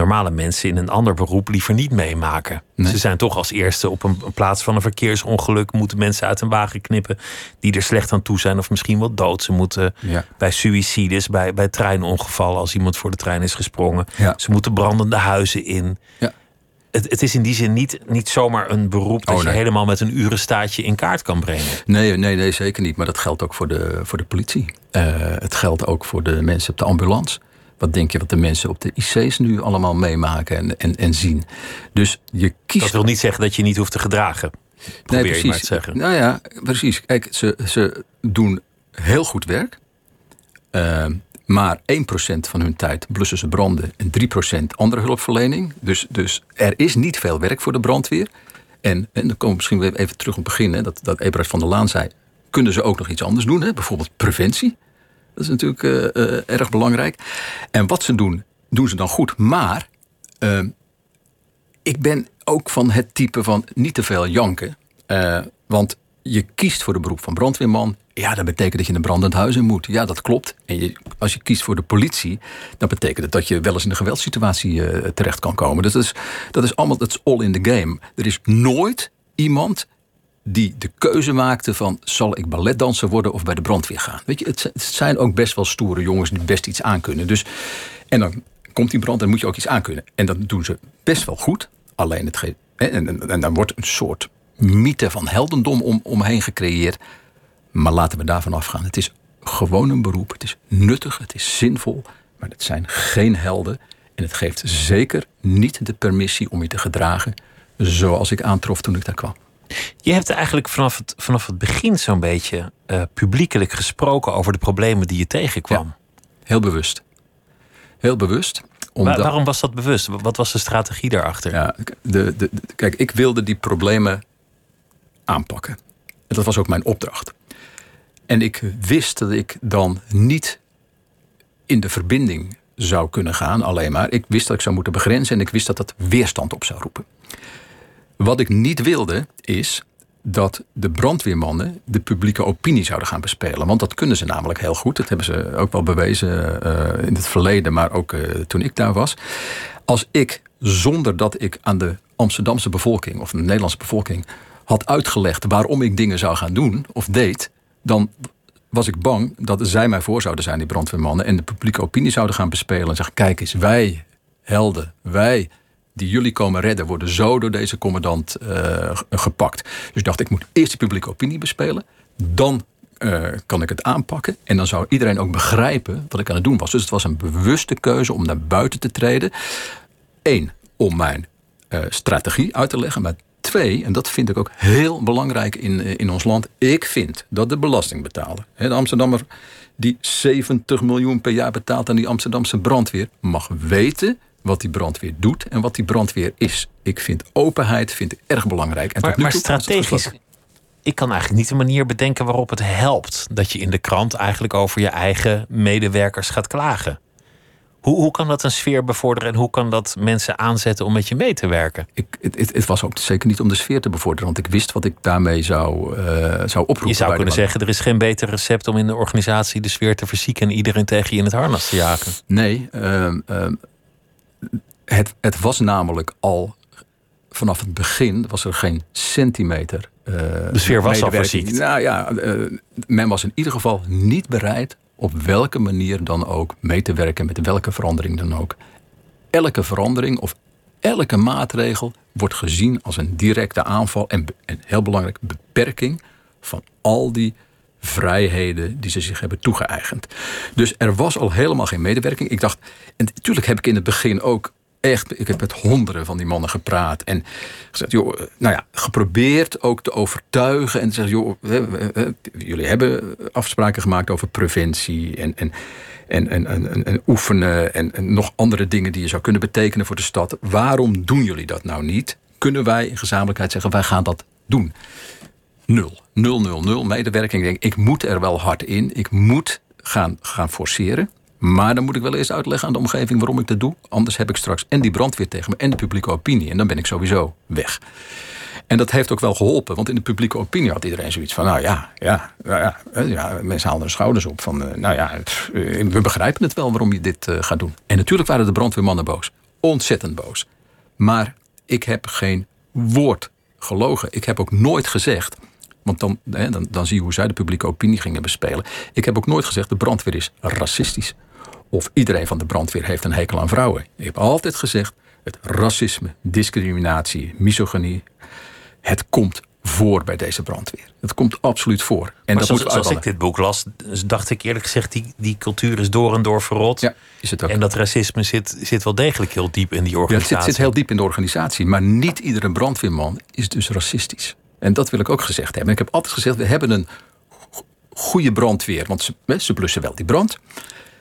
Speaker 4: normale mensen in een ander beroep liever niet meemaken. Ze zijn toch als eerste op een, plaats van een verkeersongeluk, moeten mensen uit een wagen knippen die er slecht aan toe zijn of misschien wel dood. Ze moeten bij suicides, bij, bij treinongevallen, als iemand voor de trein is gesprongen. Ze moeten brandende huizen in. Ja. Het, het, is in die zin niet, niet zomaar een beroep dat oh, je helemaal met een urenstaatje in kaart kan brengen.
Speaker 5: Nee, nee, nee, zeker niet. Maar dat geldt ook voor de, voor de politie. Uh, het geldt ook voor de mensen op de ambulance. Wat denk je wat de mensen op de IC's nu allemaal meemaken en, en, en zien? Dus je kiest.
Speaker 4: Dat wil niet zeggen dat je niet hoeft te gedragen. Probeer nee, precies. Je maar te zeggen.
Speaker 5: Nou ja, precies. Kijk, ze, ze doen heel goed werk. Uh, maar 1% van hun tijd blussen ze branden en 3% andere hulpverlening. Dus, dus er is niet veel werk voor de brandweer. En, en dan komen we misschien weer even terug op het begin. Hè, dat, dat Ebrard van der Laan zei. Kunnen ze ook nog iets anders doen? Hè? Bijvoorbeeld preventie. Dat is natuurlijk uh, uh, erg belangrijk. En wat ze doen, doen ze dan goed. Maar uh, ik ben ook van het type van niet te veel janken. want je kiest voor de beroep van brandweerman. Ja, dat betekent dat je een brandend huis in moet. Ja, dat klopt. En je, als je kiest voor de politie, dan betekent het dat je wel eens in een geweldssituatie terecht kan komen. Dus dat is, dat is allemaal, dat is all in the game. Er is nooit iemand die de keuze maakte van zal ik balletdanser worden of bij de brandweer gaan. Weet je, het, zijn ook best wel stoere jongens die best iets aankunnen. Dus, en dan komt die brand en moet je ook iets aankunnen. En dat doen ze best wel goed. Alleen het en, en dan wordt een soort mythe van heldendom om, omheen gecreëerd. Maar laten we daarvan afgaan. Het is gewoon een beroep. Het is nuttig, het is zinvol. Maar het zijn geen helden. En het geeft zeker niet de permissie om je te gedragen zoals ik aantrof toen ik daar kwam.
Speaker 4: Je hebt eigenlijk vanaf het, vanaf het begin zo'n beetje uh, publiekelijk gesproken over de problemen die je tegenkwam.
Speaker 5: heel bewust. Heel bewust.
Speaker 4: Omdat... waarom was dat bewust? Wat was de strategie daarachter?
Speaker 5: Ja, de, de, kijk, ik wilde die problemen aanpakken. En dat was ook mijn opdracht. En ik wist dat ik dan niet in de verbinding zou kunnen gaan, alleen maar. Ik wist dat ik zou moeten begrenzen en ik wist dat dat weerstand op zou roepen. Wat ik niet wilde is dat de brandweermannen de publieke opinie zouden gaan bespelen. Want dat kunnen ze namelijk heel goed. Dat hebben ze ook wel bewezen uh, in het verleden, maar ook uh, toen ik daar was. Als ik, zonder dat ik aan de Amsterdamse bevolking of de Nederlandse bevolking had uitgelegd waarom ik dingen zou gaan doen of deed, dan was ik bang dat zij mij voor zouden zijn, die brandweermannen, en de publieke opinie zouden gaan bespelen en zeggen: kijk eens, wij helden, wij die jullie komen redden worden zo door deze commandant uh, gepakt. Dus ik dacht, ik moet eerst de publieke opinie bespelen. Dan uh, kan ik het aanpakken. En dan zou iedereen ook begrijpen wat ik aan het doen was. Dus het was een bewuste keuze om naar buiten te treden. Eén, om mijn uh, strategie uit te leggen. Maar twee, en dat vind ik ook heel belangrijk in, in ons land. Ik vind dat de belastingbetaler, de Amsterdammer die 70 miljoen per jaar betaalt aan die Amsterdamse brandweer, mag weten wat die brandweer doet en wat die brandweer is. Ik vind openheid vind ik erg belangrijk.
Speaker 4: En maar, maar strategisch, ik kan eigenlijk niet een manier bedenken waarop het helpt dat je in de krant eigenlijk over je eigen medewerkers gaat klagen. Hoe, hoe kan dat een sfeer bevorderen en hoe kan dat mensen aanzetten om met je mee te werken?
Speaker 5: Ik, het, het, was ook zeker niet om de sfeer te bevorderen, want ik wist wat ik daarmee zou, uh, zou oproepen.
Speaker 4: Je zou kunnen zeggen: er is geen beter recept om in de organisatie de sfeer te verzieken en iedereen tegen je in het harnas te jagen.
Speaker 5: Nee, uh, uh, het, het was namelijk al vanaf het begin was er geen centimeter.
Speaker 4: Uh, de sfeer was al verziekt.
Speaker 5: Nou ja, uh, men was in ieder geval niet bereid op welke manier dan ook mee te werken met welke verandering dan ook. Elke verandering of elke maatregel wordt gezien als een directe aanval en, en heel belangrijk beperking van al die vrijheden die ze zich hebben toegeëigend. Dus er was al helemaal geen medewerking. Ik dacht, en natuurlijk heb ik in het begin ook echt, ik heb met honderden van die mannen gepraat. En gezegd, joh, nou ja, geprobeerd ook te overtuigen. En zeggen, joh, jullie hebben afspraken gemaakt over preventie en, en, en, en, en, oefenen. En, nog andere dingen die je zou kunnen betekenen voor de stad. Waarom doen jullie dat nou niet? Kunnen wij in gezamenlijkheid zeggen, wij gaan dat doen? Nul. Nul, nul, nul. Medewerking. Ik denk, ik moet er wel hard in. Ik moet gaan, gaan forceren. Maar dan moet ik wel eerst uitleggen aan de omgeving waarom ik dat doe. Anders heb ik straks en die brandweer tegen me en de publieke opinie. En dan ben ik sowieso weg. En dat heeft ook wel geholpen, want in de publieke opinie had iedereen zoiets van: nou ja, ja, ja, ja mensen halen hun schouders op. Van, eh, nou ja, eh, we begrijpen het wel waarom je dit gaat doen. En natuurlijk waren de brandweermannen boos. Ontzettend boos. Maar ik heb geen woord gelogen. Ik heb ook nooit gezegd. Want dan, dan, dan zie je hoe zij de publieke opinie gingen bespelen. Ik heb ook nooit gezegd: de brandweer is racistisch of iedereen van de brandweer heeft een hekel aan vrouwen. Ik heb altijd gezegd, het racisme, discriminatie, misogynie, het komt voor bij deze brandweer. Het komt absoluut voor. En
Speaker 4: maar
Speaker 5: dat
Speaker 4: zoals, zoals ik dit boek las, dacht ik eerlijk gezegd, die, die cultuur is door en door verrot.
Speaker 5: Ja, is het ook.
Speaker 4: En dat racisme zit, zit wel degelijk heel diep in die organisatie.
Speaker 5: Ja, het zit, zit heel diep in de organisatie. Maar niet iedere brandweerman is dus racistisch. En dat wil ik ook gezegd hebben. ik heb altijd gezegd, we hebben een goede brandweer. Want ze, ze blussen wel die brand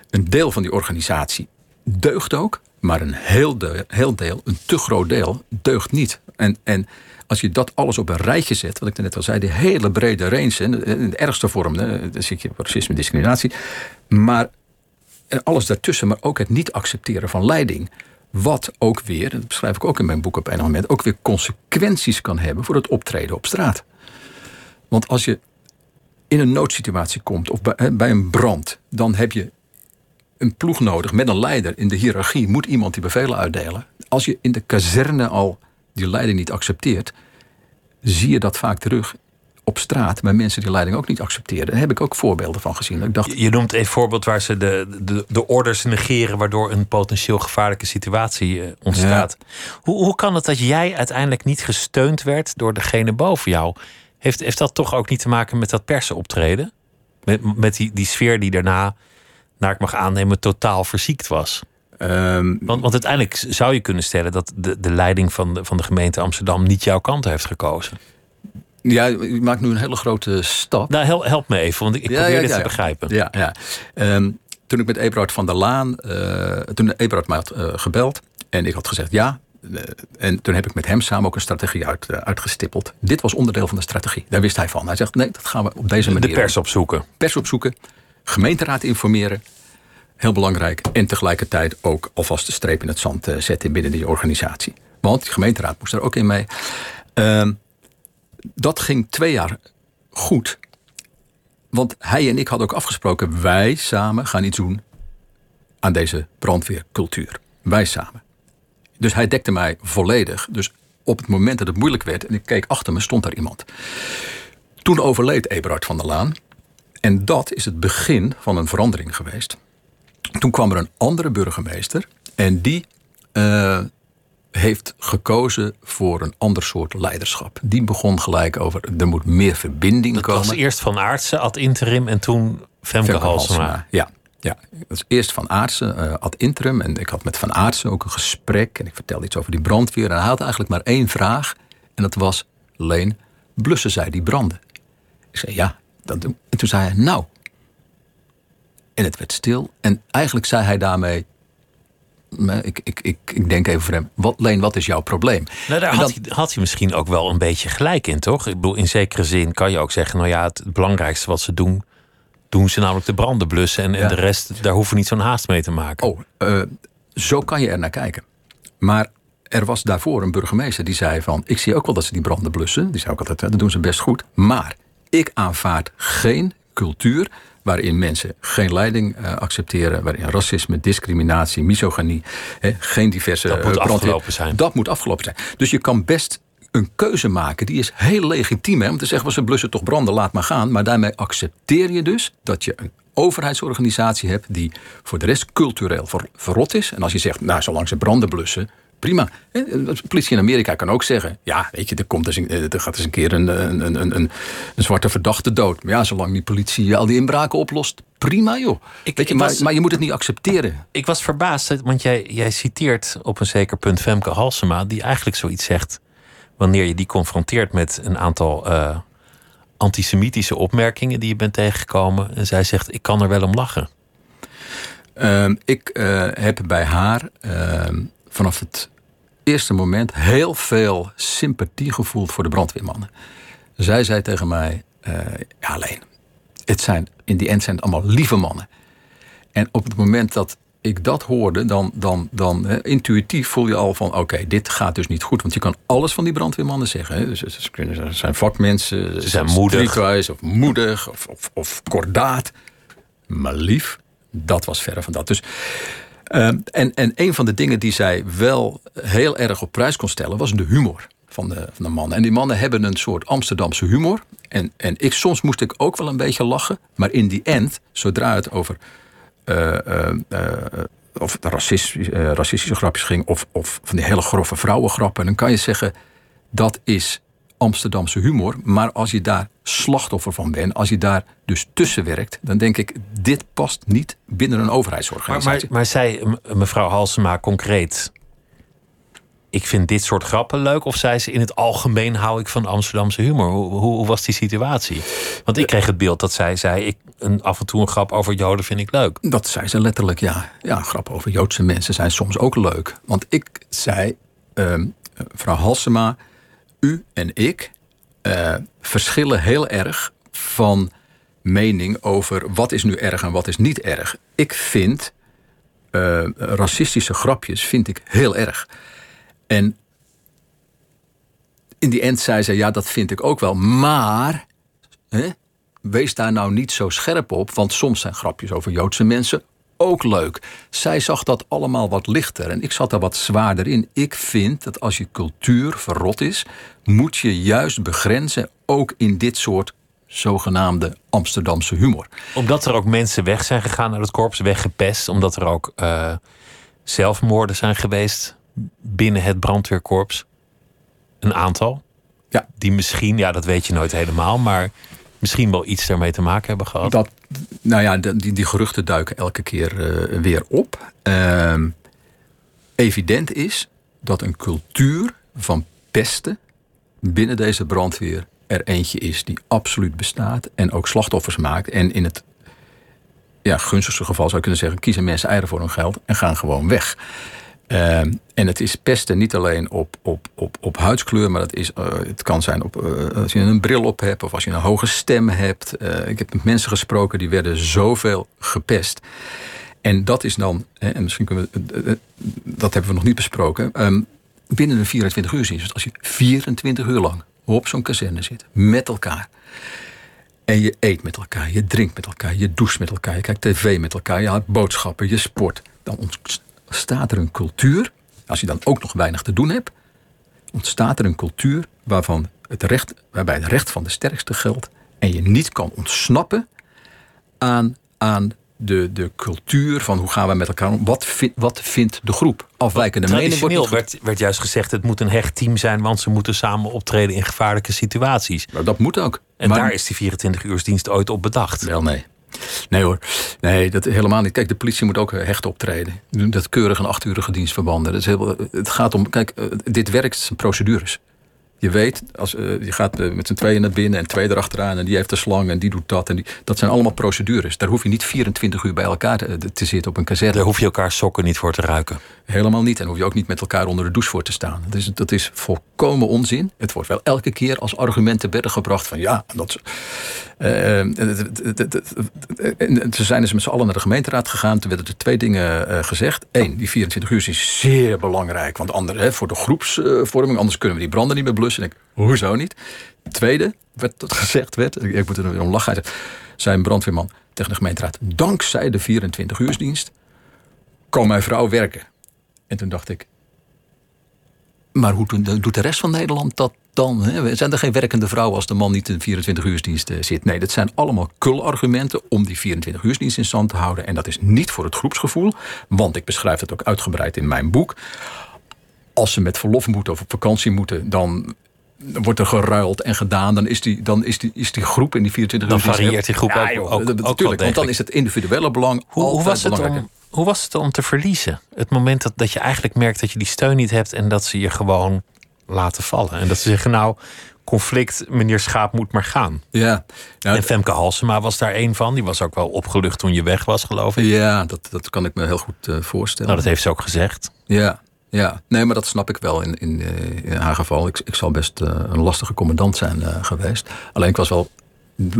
Speaker 5: een deel van die organisatie deugt ook, maar een heel deel, heel deel een te groot deel, deugt niet. En, en als je dat alles op een rijtje zet, wat ik net al zei, de hele brede range, in de ergste vorm, dan zit je racisme, discriminatie, maar alles daartussen, maar ook het niet accepteren van leiding. Wat ook weer, dat beschrijf ik ook in mijn boek op een moment, ook weer consequenties kan hebben voor het optreden op straat. Want als je in een noodsituatie komt of bij een brand, dan heb je een ploeg nodig met een leider. In de hiërarchie moet iemand die bevelen uitdelen. Als je in de kazerne al die leiding niet accepteert, zie je dat vaak terug op straat bij mensen die leiding ook niet accepteren. Daar heb ik ook voorbeelden van gezien. Ik dacht,
Speaker 4: je noemt een voorbeeld waar ze de, de, de orders negeren, waardoor een potentieel gevaarlijke situatie eh, ontstaat. Hoe, hoe kan het dat jij uiteindelijk niet gesteund werd door degene boven jou? Heeft, heeft dat toch ook niet te maken met dat persenoptreden? Met, met die, die sfeer die daarna naar ik mag aannemen, totaal verziekt was. Um, want, want uiteindelijk zou je kunnen stellen dat de, de leiding van de, van de gemeente Amsterdam niet jouw kant heeft gekozen.
Speaker 5: Ja, je maakt nu een hele grote stap.
Speaker 4: Nou, help, me even, want ik, probeer dit te begrijpen.
Speaker 5: Ja, ja. Um, toen ik met Eberhard van der Laan, uh, toen Eberhard mij had uh, gebeld en ik had gezegd ja. Uh, en toen heb ik met hem samen ook een strategie uit, uitgestippeld. Dit was onderdeel van de strategie. Daar wist hij van. Hij zegt: nee, dat gaan we op deze manier.
Speaker 4: De pers opzoeken.
Speaker 5: Pers opzoeken gemeenteraad informeren. Heel belangrijk. En tegelijkertijd ook alvast de streep in het zand eh, zetten binnen die organisatie. Want die gemeenteraad moest er ook in mee. Uh, dat ging twee jaar goed. Want hij en ik hadden ook afgesproken: wij samen gaan iets doen aan deze brandweercultuur. Wij samen. Dus hij dekte mij volledig. Dus op het moment dat het moeilijk werd en ik keek achter me, stond daar iemand. Toen overleed Eberhard van der Laan. En dat is het begin van een verandering geweest. Toen kwam er een andere burgemeester en die, uh, heeft gekozen voor een ander soort leiderschap. Die begon gelijk over, er moet meer verbinding
Speaker 4: Dat
Speaker 5: komen.
Speaker 4: was eerst Van Aartsen ad interim en toen Femke,
Speaker 5: Femke
Speaker 4: Halsema.
Speaker 5: Ja, ja. Dat was eerst Van Aartsen eh, ad interim. En ik had met Van Aartsen ook een gesprek. En ik vertelde iets over die brandweer. En hij had eigenlijk maar één vraag. En dat was, Leen, blussen zij die branden? Ik zei, ja. Dat doen. En toen zei hij, nou. En het werd stil. En eigenlijk zei hij daarmee... Ik, ik, ik, ik denk even voor hem. Wat, Leen, wat is jouw probleem?
Speaker 4: Nou, daar had, hij, had hij misschien ook wel een beetje gelijk in, toch? Ik bedoel, in zekere zin kan je ook zeggen... nou ja, het, belangrijkste wat ze doen... doen ze namelijk de branden blussen... en, de rest, daar hoeven we niet zo'n haast mee te maken.
Speaker 5: Oh, eh, zo kan je er naar kijken. Maar er was daarvoor een burgemeester die zei van... ik zie ook wel dat ze die branden blussen. Die zei ook altijd, dat doen ze best goed. Maar ik aanvaard geen cultuur waarin mensen geen leiding eh, accepteren... waarin racisme, discriminatie, misogynie... Hè, geen diverse
Speaker 4: Dat moet
Speaker 5: eh, brandweer-
Speaker 4: afgelopen zijn.
Speaker 5: Dat moet afgelopen zijn. Dus je kan best een keuze maken, die is heel legitiem. Hè? Om te zeggen, was ze blussen toch branden, laat maar gaan. Maar daarmee accepteer je dus dat je een overheidsorganisatie hebt... die voor de rest cultureel ver- verrot is. En als je zegt, nou, zolang ze branden blussen... Prima. Hè, De politie in Amerika kan ook zeggen... ja, weet je, er, komt eens een, eh, er gaat eens een keer een, een, een, een, zwarte verdachte dood. Maar ja, zolang die politie al die inbraken oplost... prima, joh.
Speaker 4: Ik-
Speaker 5: weet je, maar,
Speaker 4: was-
Speaker 5: maar je moet het niet accepteren.
Speaker 4: Ik was verbaasd, want jij, jij citeert op een zeker punt Femke Halsema... die eigenlijk zoiets zegt... wanneer je die confronteert met een aantal eh, antisemitische opmerkingen... die je bent tegengekomen. En zij zegt, ik kan er wel om lachen.
Speaker 5: Ehm, ik eh, heb bij haar ehm, vanaf het eerste moment heel veel sympathie gevoeld voor de brandweermannen. Zij zei tegen mij: eh, Ja, alleen, het zijn, in die end zijn het allemaal lieve mannen. En op het moment dat ik dat hoorde, dan, dan, dan intuïtief voel je al van: oké, dit gaat dus niet goed. Want je kan alles van die brandweermannen zeggen. Hè. Dus, ze, kunnen- ze zijn vakmensen, ze
Speaker 4: zijn moedig.
Speaker 5: of moedig of, of, of kordaat. Maar lief, dat was verre van dat. Dus, ehm, en, en een van de dingen die zij wel heel erg op prijs kon stellen, was de humor van de, van de mannen. En die mannen hebben een soort Amsterdamse humor. En, en ik, soms moest ik ook wel een beetje lachen. Maar in die end, zodra het over eh, of het racistisch, eh, racistische grapjes ging, of, of van die hele grove vrouwengrappen, dan kan je zeggen dat is Amsterdamse humor. Maar als je daar slachtoffer van bent, als je daar dus tussen werkt, dan denk ik, dit past niet binnen een overheidsorganisatie.
Speaker 4: maar, maar zei mevrouw Halsema concreet... ik vind dit soort grappen leuk? Of zei ze in het algemeen hou ik van Amsterdamse humor? Hoe, hoe, hoe was die situatie? Want ik kreeg het beeld dat zij zei... Ik, een, af en toe een grap over Joden vind ik leuk.
Speaker 5: Dat zei ze letterlijk, ja. Ja, grappen over Joodse mensen zijn soms ook leuk. Want ik zei, ehm mevrouw Halsema, u en ik eh, verschillen heel erg van mening over wat is nu erg en wat is niet erg. Ik vind eh, racistische grapjes vind ik heel erg. En in die end zei ze, ja, dat vind ik ook wel. Maar hè, wees daar nou niet zo scherp op, want soms zijn grapjes over Joodse mensen ook leuk. Zij zag dat allemaal wat lichter en ik zat daar wat zwaarder in. Ik vind dat als je cultuur verrot is, moet je juist begrenzen, ook in dit soort zogenaamde Amsterdamse humor.
Speaker 4: Omdat er ook mensen weg zijn gegaan uit het korps, weggepest. Omdat er ook eh, zelfmoorden zijn geweest binnen het brandweerkorps. Een aantal.
Speaker 5: Ja.
Speaker 4: Die misschien, ja, dat weet je nooit helemaal, maar misschien wel iets daarmee te maken hebben gehad.
Speaker 5: Dat, nou ja, die, die geruchten duiken elke keer eh, weer op. Ehm, evident is dat een cultuur van pesten binnen deze brandweer er eentje is die absoluut bestaat en ook slachtoffers maakt. En in het ja, gunstigste geval zou je kunnen zeggen: kiezen mensen eieren voor hun geld en gaan gewoon weg. Ehm, en het is pesten niet alleen op, op, op, op huidskleur, maar het, is, eh, het kan zijn op, eh, als je een bril op hebt of als je een hoge stem hebt. Eh, ik heb met mensen gesproken die werden zoveel gepest. En dat is dan, hè, en misschien kunnen we, dat hebben we nog niet besproken, ehm, binnen een 24 uur dienst. Dus als je 24 uur lang op zo'n kazerne zit, met elkaar. En je eet met elkaar, je drinkt met elkaar, je doucht met elkaar, je kijkt tv met elkaar, je houdt boodschappen, je sport. Dan ontstaat er een cultuur, als je dan ook nog weinig te doen hebt, ontstaat er een cultuur waarvan het recht, waarbij het recht van de sterkste geldt en je niet kan ontsnappen aan, aan de, de cultuur van hoe gaan we met elkaar om. Wat, vind, wat vindt de groep? Afwijkende mening wordt
Speaker 4: werd, werd juist gezegd: het moet een hecht team zijn, want ze moeten samen optreden in gevaarlijke situaties.
Speaker 5: Nou, dat moet ook.
Speaker 4: En
Speaker 5: Maar-
Speaker 4: daar is die 24-uursdienst ooit op bedacht.
Speaker 5: Wel, nee. Nee hoor. Nee, dat helemaal niet. Kijk, de politie moet ook eh, hecht optreden. Dat keurig een achturige dienstverbanden. Dat is heel, het gaat om, kijk, eh, dit werkt, het zijn procedures. Je weet, als, eh, je gaat eh, met z'n tweeën naar binnen en twee erachteraan... en die heeft de slang en die doet dat. En die, dat zijn allemaal procedures. Daar hoef je niet 24 uur bij elkaar te, te zitten op een kazerne.
Speaker 4: Daar hoef je elkaar sokken niet voor te ruiken.
Speaker 5: Helemaal niet. En hoef je ook niet met elkaar onder de douche voor te staan. Dat is, dat is volkomen onzin. Het wordt wel elke keer als argument te gebracht van ja, dat. Eh, eh, Ze zijn dus met z'n allen naar de gemeenteraad gegaan. Toen werden er twee dingen eh, gezegd. Eén, die 24 uur is zeer belangrijk. Want andere, hè, voor de groepsvorming, anders kunnen we die branden niet meer blussen. En ik, hoezo niet? Tweede, dat gezegd werd, ik moet er weer om lachen. Een brandweerman tegen de gemeenteraad. Dankzij de 24 uursdienst kan mijn vrouw werken. En toen dacht ik, maar hoe doet de rest van Nederland dat dan? Hè? Zijn er geen werkende vrouwen als de man niet in 24-uursdienst zit? Nee, dat zijn allemaal kulargumenten om die 24-uursdienst in stand te houden. En dat is niet voor het groepsgevoel, want ik beschrijf het ook uitgebreid in mijn boek. Als ze met verlof moeten of op vakantie moeten, dan wordt er geruild en gedaan. Dan is die, dan is die, is die groep in die 24
Speaker 4: Dan
Speaker 5: uur dienst
Speaker 4: varieert die groep
Speaker 5: Ja,
Speaker 4: ook-
Speaker 5: joh,
Speaker 4: ook-
Speaker 5: dat-
Speaker 4: ook wel
Speaker 5: natuurlijk, want dan is het individuele belang
Speaker 4: Hoe, hoe, was het om, hoe was het om te verliezen? Het moment dat, dat je eigenlijk merkt dat je die steun niet hebt en dat ze je gewoon laten vallen. En dat ze zeggen, nou, conflict, meneer Schaap moet maar gaan.
Speaker 5: Ja, nou,
Speaker 4: En Femke Halsema was daar één van. Die was ook wel opgelucht toen je weg was, geloof ik.
Speaker 5: ja dat, dat kan ik me heel goed eh, voorstellen.
Speaker 4: Nou, dat heeft ze ook gezegd.
Speaker 5: Ja, ja, nee, maar dat snap ik wel in, in, eh, in haar geval. Ik, ik zal best eh, een lastige commandant zijn geweest. Alleen ik was wel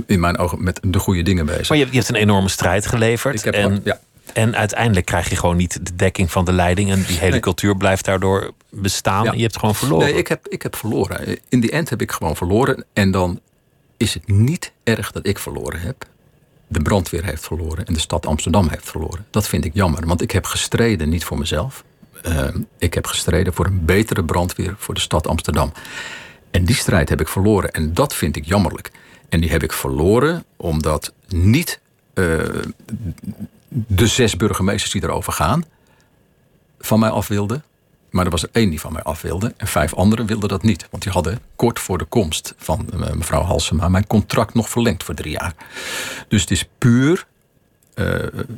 Speaker 5: in mijn ogen met de goede dingen bezig.
Speaker 4: Maar je, je hebt een enorme strijd geleverd.
Speaker 5: Ik heb
Speaker 4: en,
Speaker 5: ja.
Speaker 4: En uiteindelijk krijg je gewoon niet de dekking van de leiding. En die hele
Speaker 5: Nee.
Speaker 4: cultuur blijft daardoor bestaan.
Speaker 5: Ja.
Speaker 4: Je hebt gewoon verloren.
Speaker 5: Nee, ik heb, ik heb verloren. In die end heb ik gewoon verloren. En dan is het niet erg dat ik verloren heb. De brandweer heeft verloren en de stad Amsterdam heeft verloren. Dat vind ik jammer, want ik heb gestreden niet voor mezelf. Eh, ik heb gestreden voor een betere brandweer voor de stad Amsterdam. En die strijd heb ik verloren en dat vind ik jammerlijk. En die heb ik verloren omdat niet eh, de zes burgemeesters die erover gaan van mij af wilden. Maar er was er één die van mij af wilde. En vijf anderen wilden dat niet. Want die hadden kort voor de komst van eh, mevrouw Halsema mijn contract nog verlengd voor drie jaar. Dus het is puur. eh,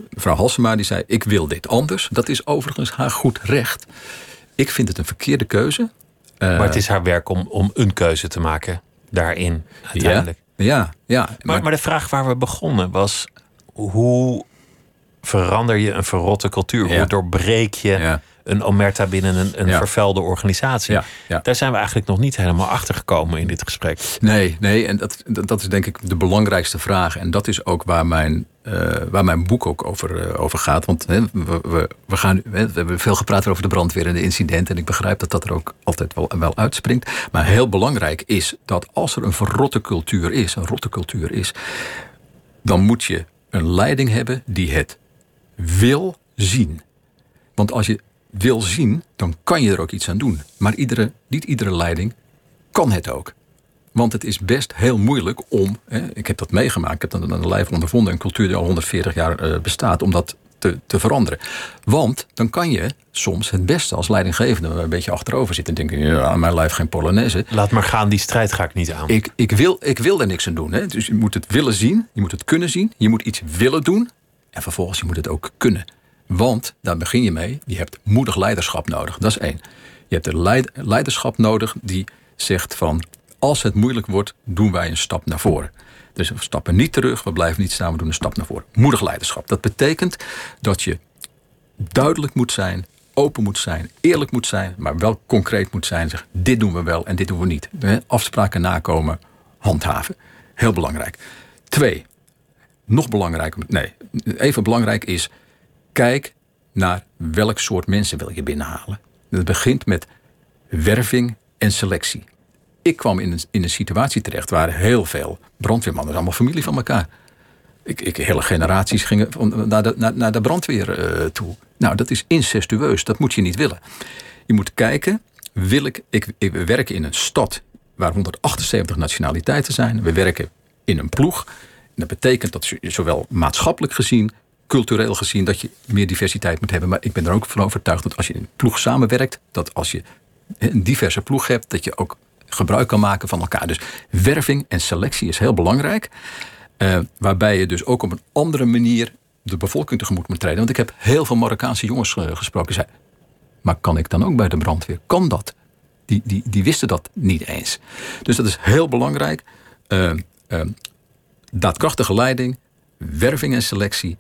Speaker 5: mevrouw Halsema die zei: Ik wil dit anders. Dat is overigens haar goed recht. Ik vind het een verkeerde keuze. Eh,
Speaker 4: maar het is haar werk om, om een keuze te maken daarin, uiteindelijk.
Speaker 5: Ja, ja, ja.
Speaker 4: Maar, maar de vraag waar we begonnen was: hoe verander je een verrotte cultuur? Hoe doorbreek je een omerta binnen een, een
Speaker 5: Ja.
Speaker 4: vervuilde organisatie?
Speaker 5: Ja, ja.
Speaker 4: Daar zijn we eigenlijk nog niet helemaal achter gekomen in dit gesprek.
Speaker 5: Nee, nee, en dat, dat is denk ik de belangrijkste vraag. En dat is ook waar mijn, eh, waar mijn boek ook over, eh, over gaat. Want hè, we, we, we, gaan, we hebben veel gepraat over de brandweer en de incidenten. En ik begrijp dat dat er ook altijd wel, wel uitspringt. Maar heel belangrijk is dat als er een verrotte cultuur is, een rotte cultuur is, dan moet je een leiding hebben die het wil zien. Want als je wil zien, dan kan je er ook iets aan doen. Maar iedere, niet iedere leiding kan het ook. Want het is best heel moeilijk om, hè, ik heb dat meegemaakt, ik heb dat aan de lijf ondervonden, een cultuur die al 140 jaar eh, bestaat, om dat te, te veranderen. Want dan kan je soms het beste als leidinggevende een beetje achterover zitten en denken, ja, mijn lijf geen Polonaise.
Speaker 4: Laat maar gaan, die strijd ga ik niet aan.
Speaker 5: Ik, ik, wil, ik wil er niks aan doen. Hè? Dus je moet het willen zien, je moet het kunnen zien, je moet iets willen doen en vervolgens je moet het ook kunnen. Want daar begin je mee, je hebt moedig leiderschap nodig. Dat is één. Je hebt een leid- leiderschap nodig die zegt van als het moeilijk wordt, doen wij een stap naar voren. Dus we stappen niet terug, we blijven niet staan, we doen een stap naar voren. Moedig leiderschap. Dat betekent dat je duidelijk moet zijn, open moet zijn, eerlijk moet zijn, maar wel concreet moet zijn. Zeg, dit doen we wel en dit doen we niet. Hè, Afspraken nakomen, handhaven. Heel belangrijk. Twee, nog belangrijker, nee, even belangrijk is, kijk naar welk soort mensen wil je binnenhalen. Het begint met werving en selectie. Ik kwam in een, in een situatie terecht waar heel veel brandweermannen, allemaal familie van elkaar. Ik, ik, hele generaties gingen naar de, naar, naar de brandweer eh, toe. Nou, dat is incestueus. Dat moet je niet willen. Je moet kijken, wil ik, ik, ik- we werken in een stad waar 178 nationaliteiten zijn. We werken in een ploeg. Dat betekent dat zo- zowel maatschappelijk gezien, cultureel gezien dat je meer diversiteit moet hebben. Maar ik ben er ook van overtuigd dat als je in een ploeg samenwerkt, dat als je een diverse ploeg hebt, dat je ook gebruik kan maken van elkaar. Dus werving en selectie is heel belangrijk. Uh, waarbij je dus ook op een andere manier de bevolking tegemoet moet treden. Want ik heb heel veel Marokkaanse jongens gesproken. Zei, maar kan ik dan ook bij de brandweer? Kan dat? Die, die, die wisten dat niet eens. Dus dat is heel belangrijk. Uh, daadkrachtige leiding, werving en selectie.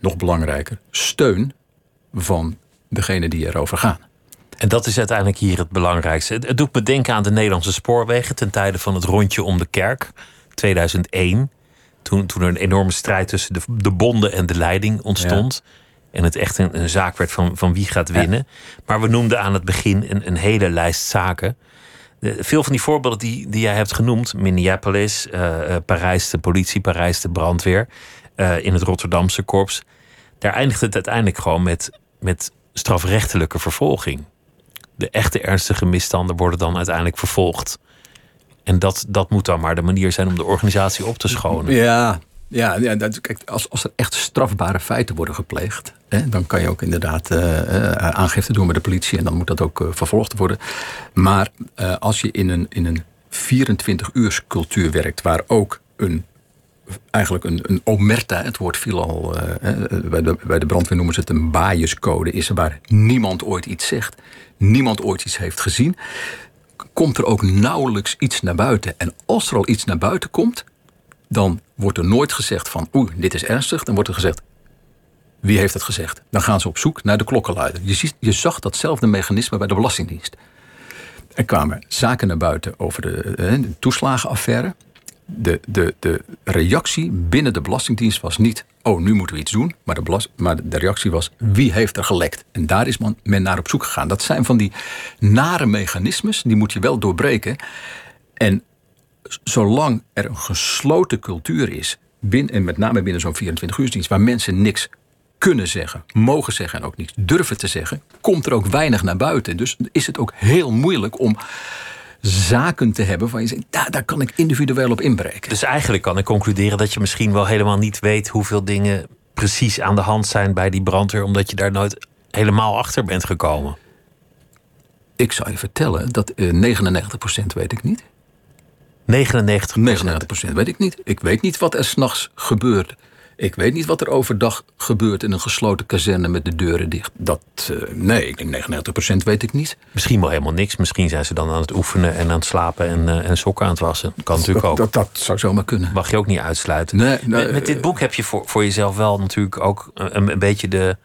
Speaker 5: Nog belangrijker, steun van degene die erover gaan.
Speaker 4: En dat is uiteindelijk hier het belangrijkste. Het doet me denken aan de Nederlandse spoorwegen ten tijde van het rondje om de kerk, 2001. Toen, toen er een enorme strijd tussen de, de bonden en de leiding ontstond. En het echt een, een, zaak werd van, van wie gaat winnen. Maar we noemden aan het begin een, een hele lijst zaken. De, veel van die voorbeelden die, die jij hebt genoemd, Minneapolis, uh, Parijs de politie, Parijs de brandweer, in het Rotterdamse korps. Daar eindigt het uiteindelijk gewoon met, met strafrechtelijke vervolging de echte ernstige misstanden worden dan uiteindelijk vervolgd. En dat, dat moet dan maar de manier zijn om de organisatie op te schonen.
Speaker 5: Ja, ja, ja dat, kijk, als, als er echt strafbare feiten worden gepleegd, hè, dan kan je ook inderdaad uh, aangifte doen bij de politie en dan moet dat ook uh, vervolgd worden. Maar als je in een, in een 24-uurs cultuur werkt, waar ook een eigenlijk een, een omerta, het woord viel al, bij, de, bij de brandweer noemen ze het een biascode, is waar niemand ooit iets zegt niemand ooit iets heeft gezien, komt er ook nauwelijks iets naar buiten. En als er al iets naar buiten komt, dan wordt er nooit gezegd van oeh, dit is ernstig. Dan wordt er gezegd, wie heeft het gezegd? Dan gaan ze op zoek naar de klokkenluider. Je, ziet, je zag datzelfde mechanisme bij de Belastingdienst. Er kwamen zaken naar buiten over de, de toeslagenaffaire de, de, de reactie binnen de Belastingdienst was niet... oh, nu moeten we iets doen, maar de, maar de reactie was... wie heeft er gelekt? En daar is men naar op zoek gegaan. Dat zijn van die nare mechanismes, die moet je wel doorbreken. En zolang er een gesloten cultuur is... Binnen, en met name binnen zo'n 24-uursdienst... waar mensen niks kunnen zeggen, mogen zeggen en ook niets durven te zeggen... komt er ook weinig naar buiten. Dus is het ook heel moeilijk om zaken te hebben van je zegt, daar, daar kan ik individueel op inbreken.
Speaker 4: Dus eigenlijk kan ik concluderen dat je misschien wel helemaal niet weet hoeveel dingen precies aan de hand zijn bij die brandweer, omdat je daar nooit helemaal achter bent gekomen.
Speaker 5: Ik zou je vertellen dat uh, eh, 99% weet ik niet.
Speaker 4: 99%?
Speaker 5: 99% weet ik niet. Ik weet niet wat er s'nachts gebeurt ik weet niet wat er overdag gebeurt in een gesloten kazerne met de deuren dicht. Dat, uh, nee, ik denk 99% weet ik niet.
Speaker 4: Misschien wel helemaal niks. Misschien zijn ze dan aan het oefenen en aan het slapen en, uh, en sokken aan het wassen. Kan natuurlijk ook.
Speaker 5: Dat, dat, zou zomaar kunnen.
Speaker 4: Mag je ook niet uitsluiten.
Speaker 5: Nee,
Speaker 4: met, met, dit boek heb je voor, voor jezelf wel natuurlijk ook een, een beetje de,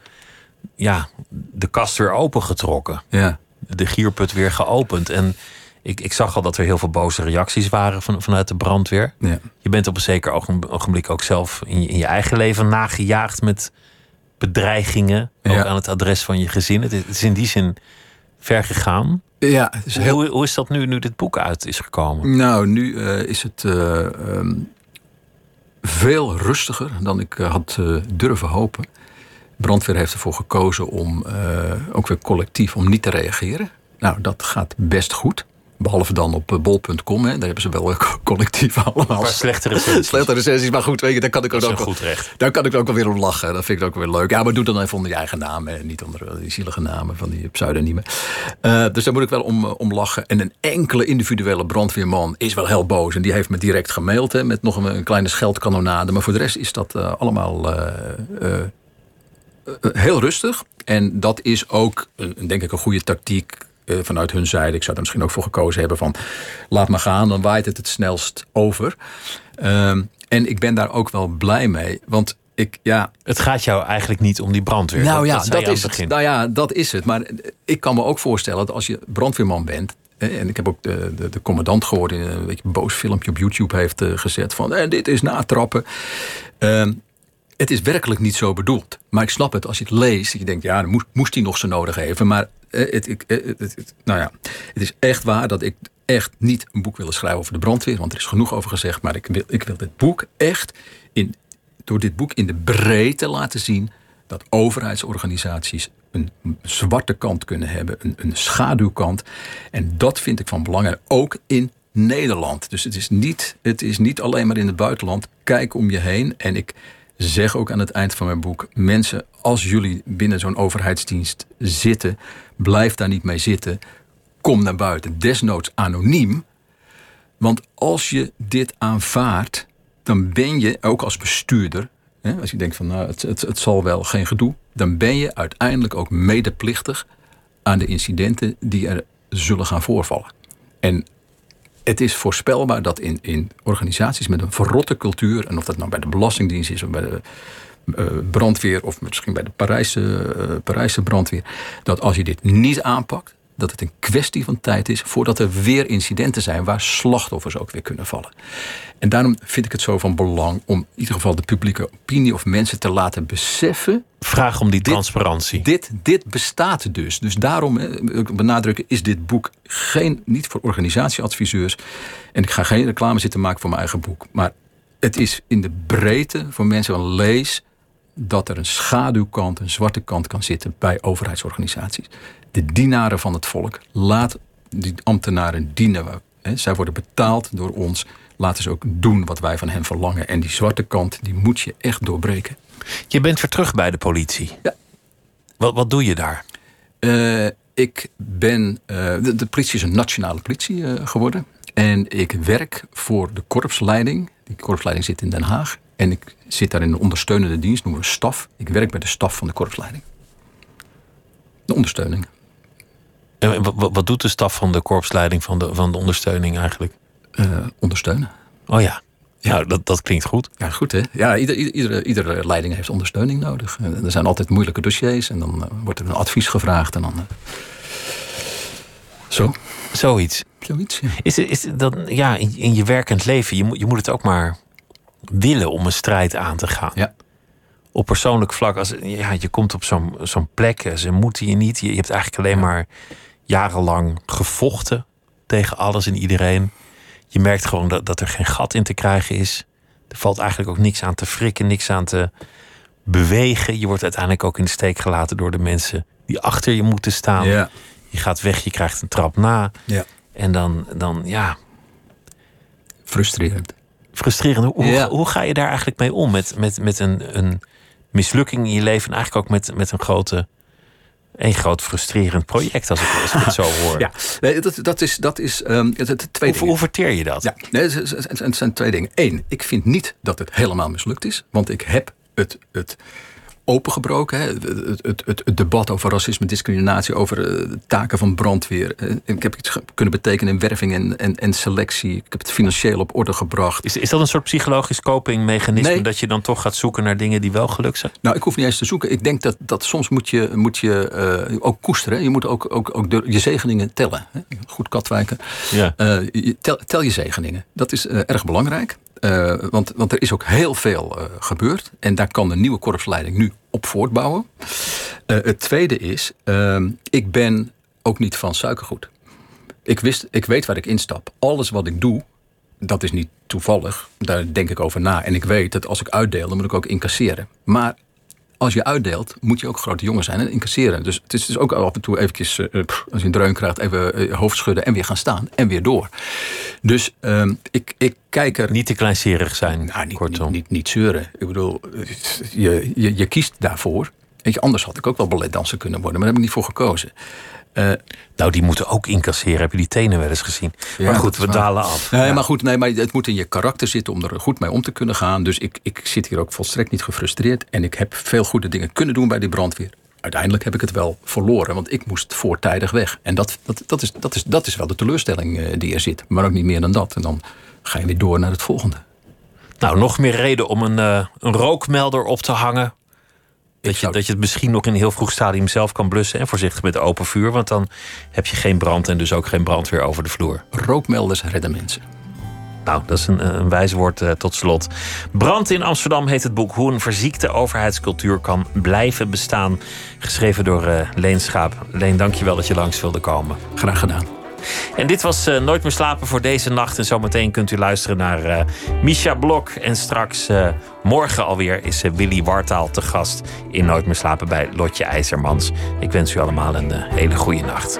Speaker 4: ja, de kast weer opengetrokken.
Speaker 5: Ja.
Speaker 4: De gierput weer geopend. En ik, ik zag al dat er heel veel boze reacties waren van, vanuit de brandweer.
Speaker 5: Ja.
Speaker 4: Je bent op een zeker ogenblik ook zelf in je, in je eigen leven nagejaagd met bedreigingen. Ook aan het adres van je gezin. Het is, in die zin ver gegaan.
Speaker 5: Ja,
Speaker 4: heel... hoe, hoe, is dat nu, nu dit boek uit is gekomen?
Speaker 5: Nou, nu uh, is het uh, um, veel rustiger dan ik uh, had durven hopen. Brandweer heeft ervoor gekozen om ook weer collectief om niet te reageren. Nou, dat gaat best goed. Behalve dan op eh, bol.com. Daar hebben ze wel collectief allemaal.
Speaker 4: Slechte recensies.
Speaker 5: slechte recensies. Maar goed, weet je, daar kan ik ook,
Speaker 4: ook goed recht.
Speaker 5: Daar kan ik ook wel weer om lachen. Dat vind ik ook weer leuk. Ja, maar doe dan even onder je eigen naam. En niet onder eh, die zielige namen van die pseudoniemen. Uh, dus daar moet ik wel om, om lachen. En een enkele individuele brandweerman is wel heel boos. En die heeft me direct gemaild. Hè, met nog een, een kleine scheldkanonade. Maar voor de rest is dat uh, allemaal... Uh, heel rustig. En dat is ook, denk ik, een goede tactiek eh, vanuit hun zijde. Ik zou er misschien ook voor gekozen hebben van laat maar gaan, dan waait het het snelst over. Ehm, en ik ben daar ook wel blij mee, want ik, ja.
Speaker 4: Het gaat jou eigenlijk niet om die brandweer.
Speaker 5: Nou ja, dat, is het. Nou ja, dat is het. Maar ik kan me ook voorstellen dat als je brandweerman bent. En ik heb ook de, de, de commandant gehoord in een beetje boos filmpje op YouTube heeft eh, gezet van en dit is natrappen. Uh, het is werkelijk niet zo bedoeld. Maar ik snap het als je het leest. Dat je denkt, ja, moest, moest hij nog zo nodig hebben. Maar eh, het, eh, het, nou ja, het is echt waar dat ik echt niet een boek wil schrijven over de brandweer. Want er is genoeg over gezegd. Maar ik wil, ik wil dit boek echt in, door dit boek in de breedte laten zien. Dat overheidsorganisaties een zwarte kant kunnen hebben. Een, een schaduwkant. En dat vind ik van belang. ook in Nederland. Dus het is, niet, het is niet alleen maar in het buitenland. Kijk om je heen. En ik zeg ook aan het eind van mijn boek: mensen, als jullie binnen zo'n overheidsdienst zitten, blijf daar niet mee zitten. Kom naar buiten, desnoods anoniem. Want als je dit aanvaardt, dan ben je ook als bestuurder, hè, als je denkt van nou, het, het, het zal wel geen gedoe, dan ben je uiteindelijk ook medeplichtig aan de incidenten die er zullen gaan voorvallen. En het is voorspelbaar dat in, in organisaties met een verrotte cultuur, en of dat nou bij de Belastingdienst is of bij de uh, brandweer of misschien bij de Parijse, uh, Parijse brandweer, dat als je dit niet aanpakt, dat het een kwestie van tijd is voordat er weer incidenten zijn waar slachtoffers ook weer kunnen vallen. En daarom vind ik het zo van belang om in ieder geval de publieke opinie of mensen te laten beseffen.
Speaker 4: Vraag om die transparantie.
Speaker 5: Dit, dit, bestaat dus. Dus daarom benadrukken is dit boek geen, niet voor organisatieadviseurs. En ik ga geen reclame zitten maken voor mijn eigen boek. Maar het is in de breedte voor mensen van lees dat er een schaduwkant, een zwarte kant kan zitten bij overheidsorganisaties de dienaren van het volk. Laat die ambtenaren dienen. zij worden betaald door ons. Laten ze ook doen wat wij van hen verlangen. En die zwarte kant, die moet je echt doorbreken.
Speaker 4: Je bent weer terug bij de politie.
Speaker 5: Ja.
Speaker 4: Wat, wat doe je daar?
Speaker 5: Uh, ik ben. Uh, de, de, politie is een nationale politie uh, geworden. En ik werk voor de korpsleiding. Die korpsleiding zit in Den Haag. En ik zit daar in een ondersteunende dienst, noemen we staf. Ik werk bij de staf van de korpsleiding. De ondersteuning.
Speaker 4: En wat, wat doet de staf van de korpsleiding van de, van de ondersteuning eigenlijk?
Speaker 5: Uh, ondersteunen.
Speaker 4: Oh ja. Ja, nou, dat, dat klinkt goed.
Speaker 5: Ja, goed hè. Ja, ieder, iedere, iedere leiding heeft ondersteuning nodig. Er zijn altijd moeilijke dossiers en dan uh, wordt er een advies gevraagd en dan. Uh, zo.
Speaker 4: Zoiets.
Speaker 5: Zoiets. Ja.
Speaker 4: Is, is dat, ja, in, in je werkend leven, je moet, je moet het ook maar willen om een strijd aan te gaan.
Speaker 5: Ja
Speaker 4: op persoonlijk vlak, als ja, je komt op zo'n zo'n plek, ze moeten je niet. Je, je hebt eigenlijk alleen maar jarenlang gevochten tegen alles en iedereen. Je merkt gewoon dat, dat er geen gat in te krijgen is. Er valt eigenlijk ook niks aan te frikken, niks aan te bewegen. Je wordt uiteindelijk ook in de steek gelaten door de mensen die achter je moeten staan.
Speaker 5: Ja.
Speaker 4: Je gaat weg, je krijgt een trap na.
Speaker 5: Ja.
Speaker 4: En dan, dan ja.
Speaker 5: Frustrerend.
Speaker 4: Frustrerend. Hoe, ja. hoe ga je daar eigenlijk mee om? Met, met, met een, een mislukking in je leven. En eigenlijk ook met, met een grote. Een groot frustrerend project, als ik, als ik het zo hoor.
Speaker 5: Ja, nee, dat, dat is, dat is um, het, het twee
Speaker 4: hoe, hoe verteer je dat?
Speaker 5: Ja, nee, het, het, het zijn twee dingen. Eén, ik vind niet dat het helemaal mislukt is. Want ik heb het, het opengebroken. Hè? Het, het, het, het, debat over racisme, discriminatie, over uh, taken van brandweer. Uh, ik heb iets kunnen betekenen in werving en, en, en, selectie. Ik heb het financieel op orde gebracht.
Speaker 4: Is, is dat een soort psychologisch copingmechanisme nee. dat je dan toch gaat zoeken naar dingen die wel gelukt zijn?
Speaker 5: Nou, ik hoef niet eens te zoeken. Ik denk dat, dat soms moet je, moet je uh, ook koesteren. Je moet ook, ook, ook de, je zegeningen tellen. Hè? Goed katwijken.
Speaker 4: Ja.
Speaker 5: tel, tel je zegeningen. Dat is erg belangrijk. Uh, want, want er is ook heel veel uh, gebeurd. En daar kan de nieuwe korpsleiding nu op voortbouwen. Uh, het tweede is, ehm, ik ben ook niet van suikergoed. Ik, wist, ik weet waar ik instap. Alles wat ik doe, dat is niet toevallig. Daar denk ik over na. En ik weet dat als ik uitdeel, dan moet ik ook incasseren. Maar als je uitdeelt, moet je ook grote jongen zijn en incasseren. Dus het is dus ook af en toe eventjes, uh, als je een dreun krijgt, even uh, hoofd schudden en weer gaan staan en weer door. Dus uh, ik, ik kijk er...
Speaker 4: Niet te kleinserig zijn,
Speaker 5: nou, niet,
Speaker 4: kortom.
Speaker 5: Niet, niet, niet, zeuren. Ik bedoel, je, je, je kiest daarvoor. Weet je, anders had ik ook wel balletdanser kunnen worden, maar daar heb ik niet voor gekozen.
Speaker 4: Uh, nou, die moeten ook incasseren. Heb je die tenen wel eens gezien? Ja, maar goed, we waar. dalen af.
Speaker 5: Nee, ja. maar goed, nee, maar het moet in je karakter zitten om er goed mee om te kunnen gaan. Dus ik, ik zit hier ook volstrekt niet gefrustreerd. En ik heb veel goede dingen kunnen doen bij die brandweer. Uiteindelijk heb ik het wel verloren, want ik moest voortijdig weg. En dat, dat, dat, is, dat, is, dat is wel de teleurstelling uh, die er zit. Maar ook niet meer dan dat. En dan ga je weer door naar het volgende.
Speaker 4: Nou, nog meer reden om een, uh, een rookmelder op te hangen. Dat je, dat je het misschien nog in een heel vroeg stadium zelf kan blussen. En voorzichtig met open vuur. Want dan heb je geen brand en dus ook geen brandweer over de vloer.
Speaker 5: Rookmelders redden mensen.
Speaker 4: Nou, dat is een, een wijs woord uh, tot slot. Brand in Amsterdam heet het boek Hoe een verziekte overheidscultuur kan blijven bestaan. Geschreven door uh, Leen Schaap. Leen, dank je wel dat je langs wilde komen.
Speaker 5: Graag gedaan.
Speaker 4: En dit was uh, Nooit meer slapen voor deze nacht. En zometeen kunt u luisteren naar uh, Misha Blok. En straks uh, morgen alweer is Willy Wartaal te gast in Nooit meer slapen bij Lotje IJzermans. Ik wens u allemaal een hele goede nacht.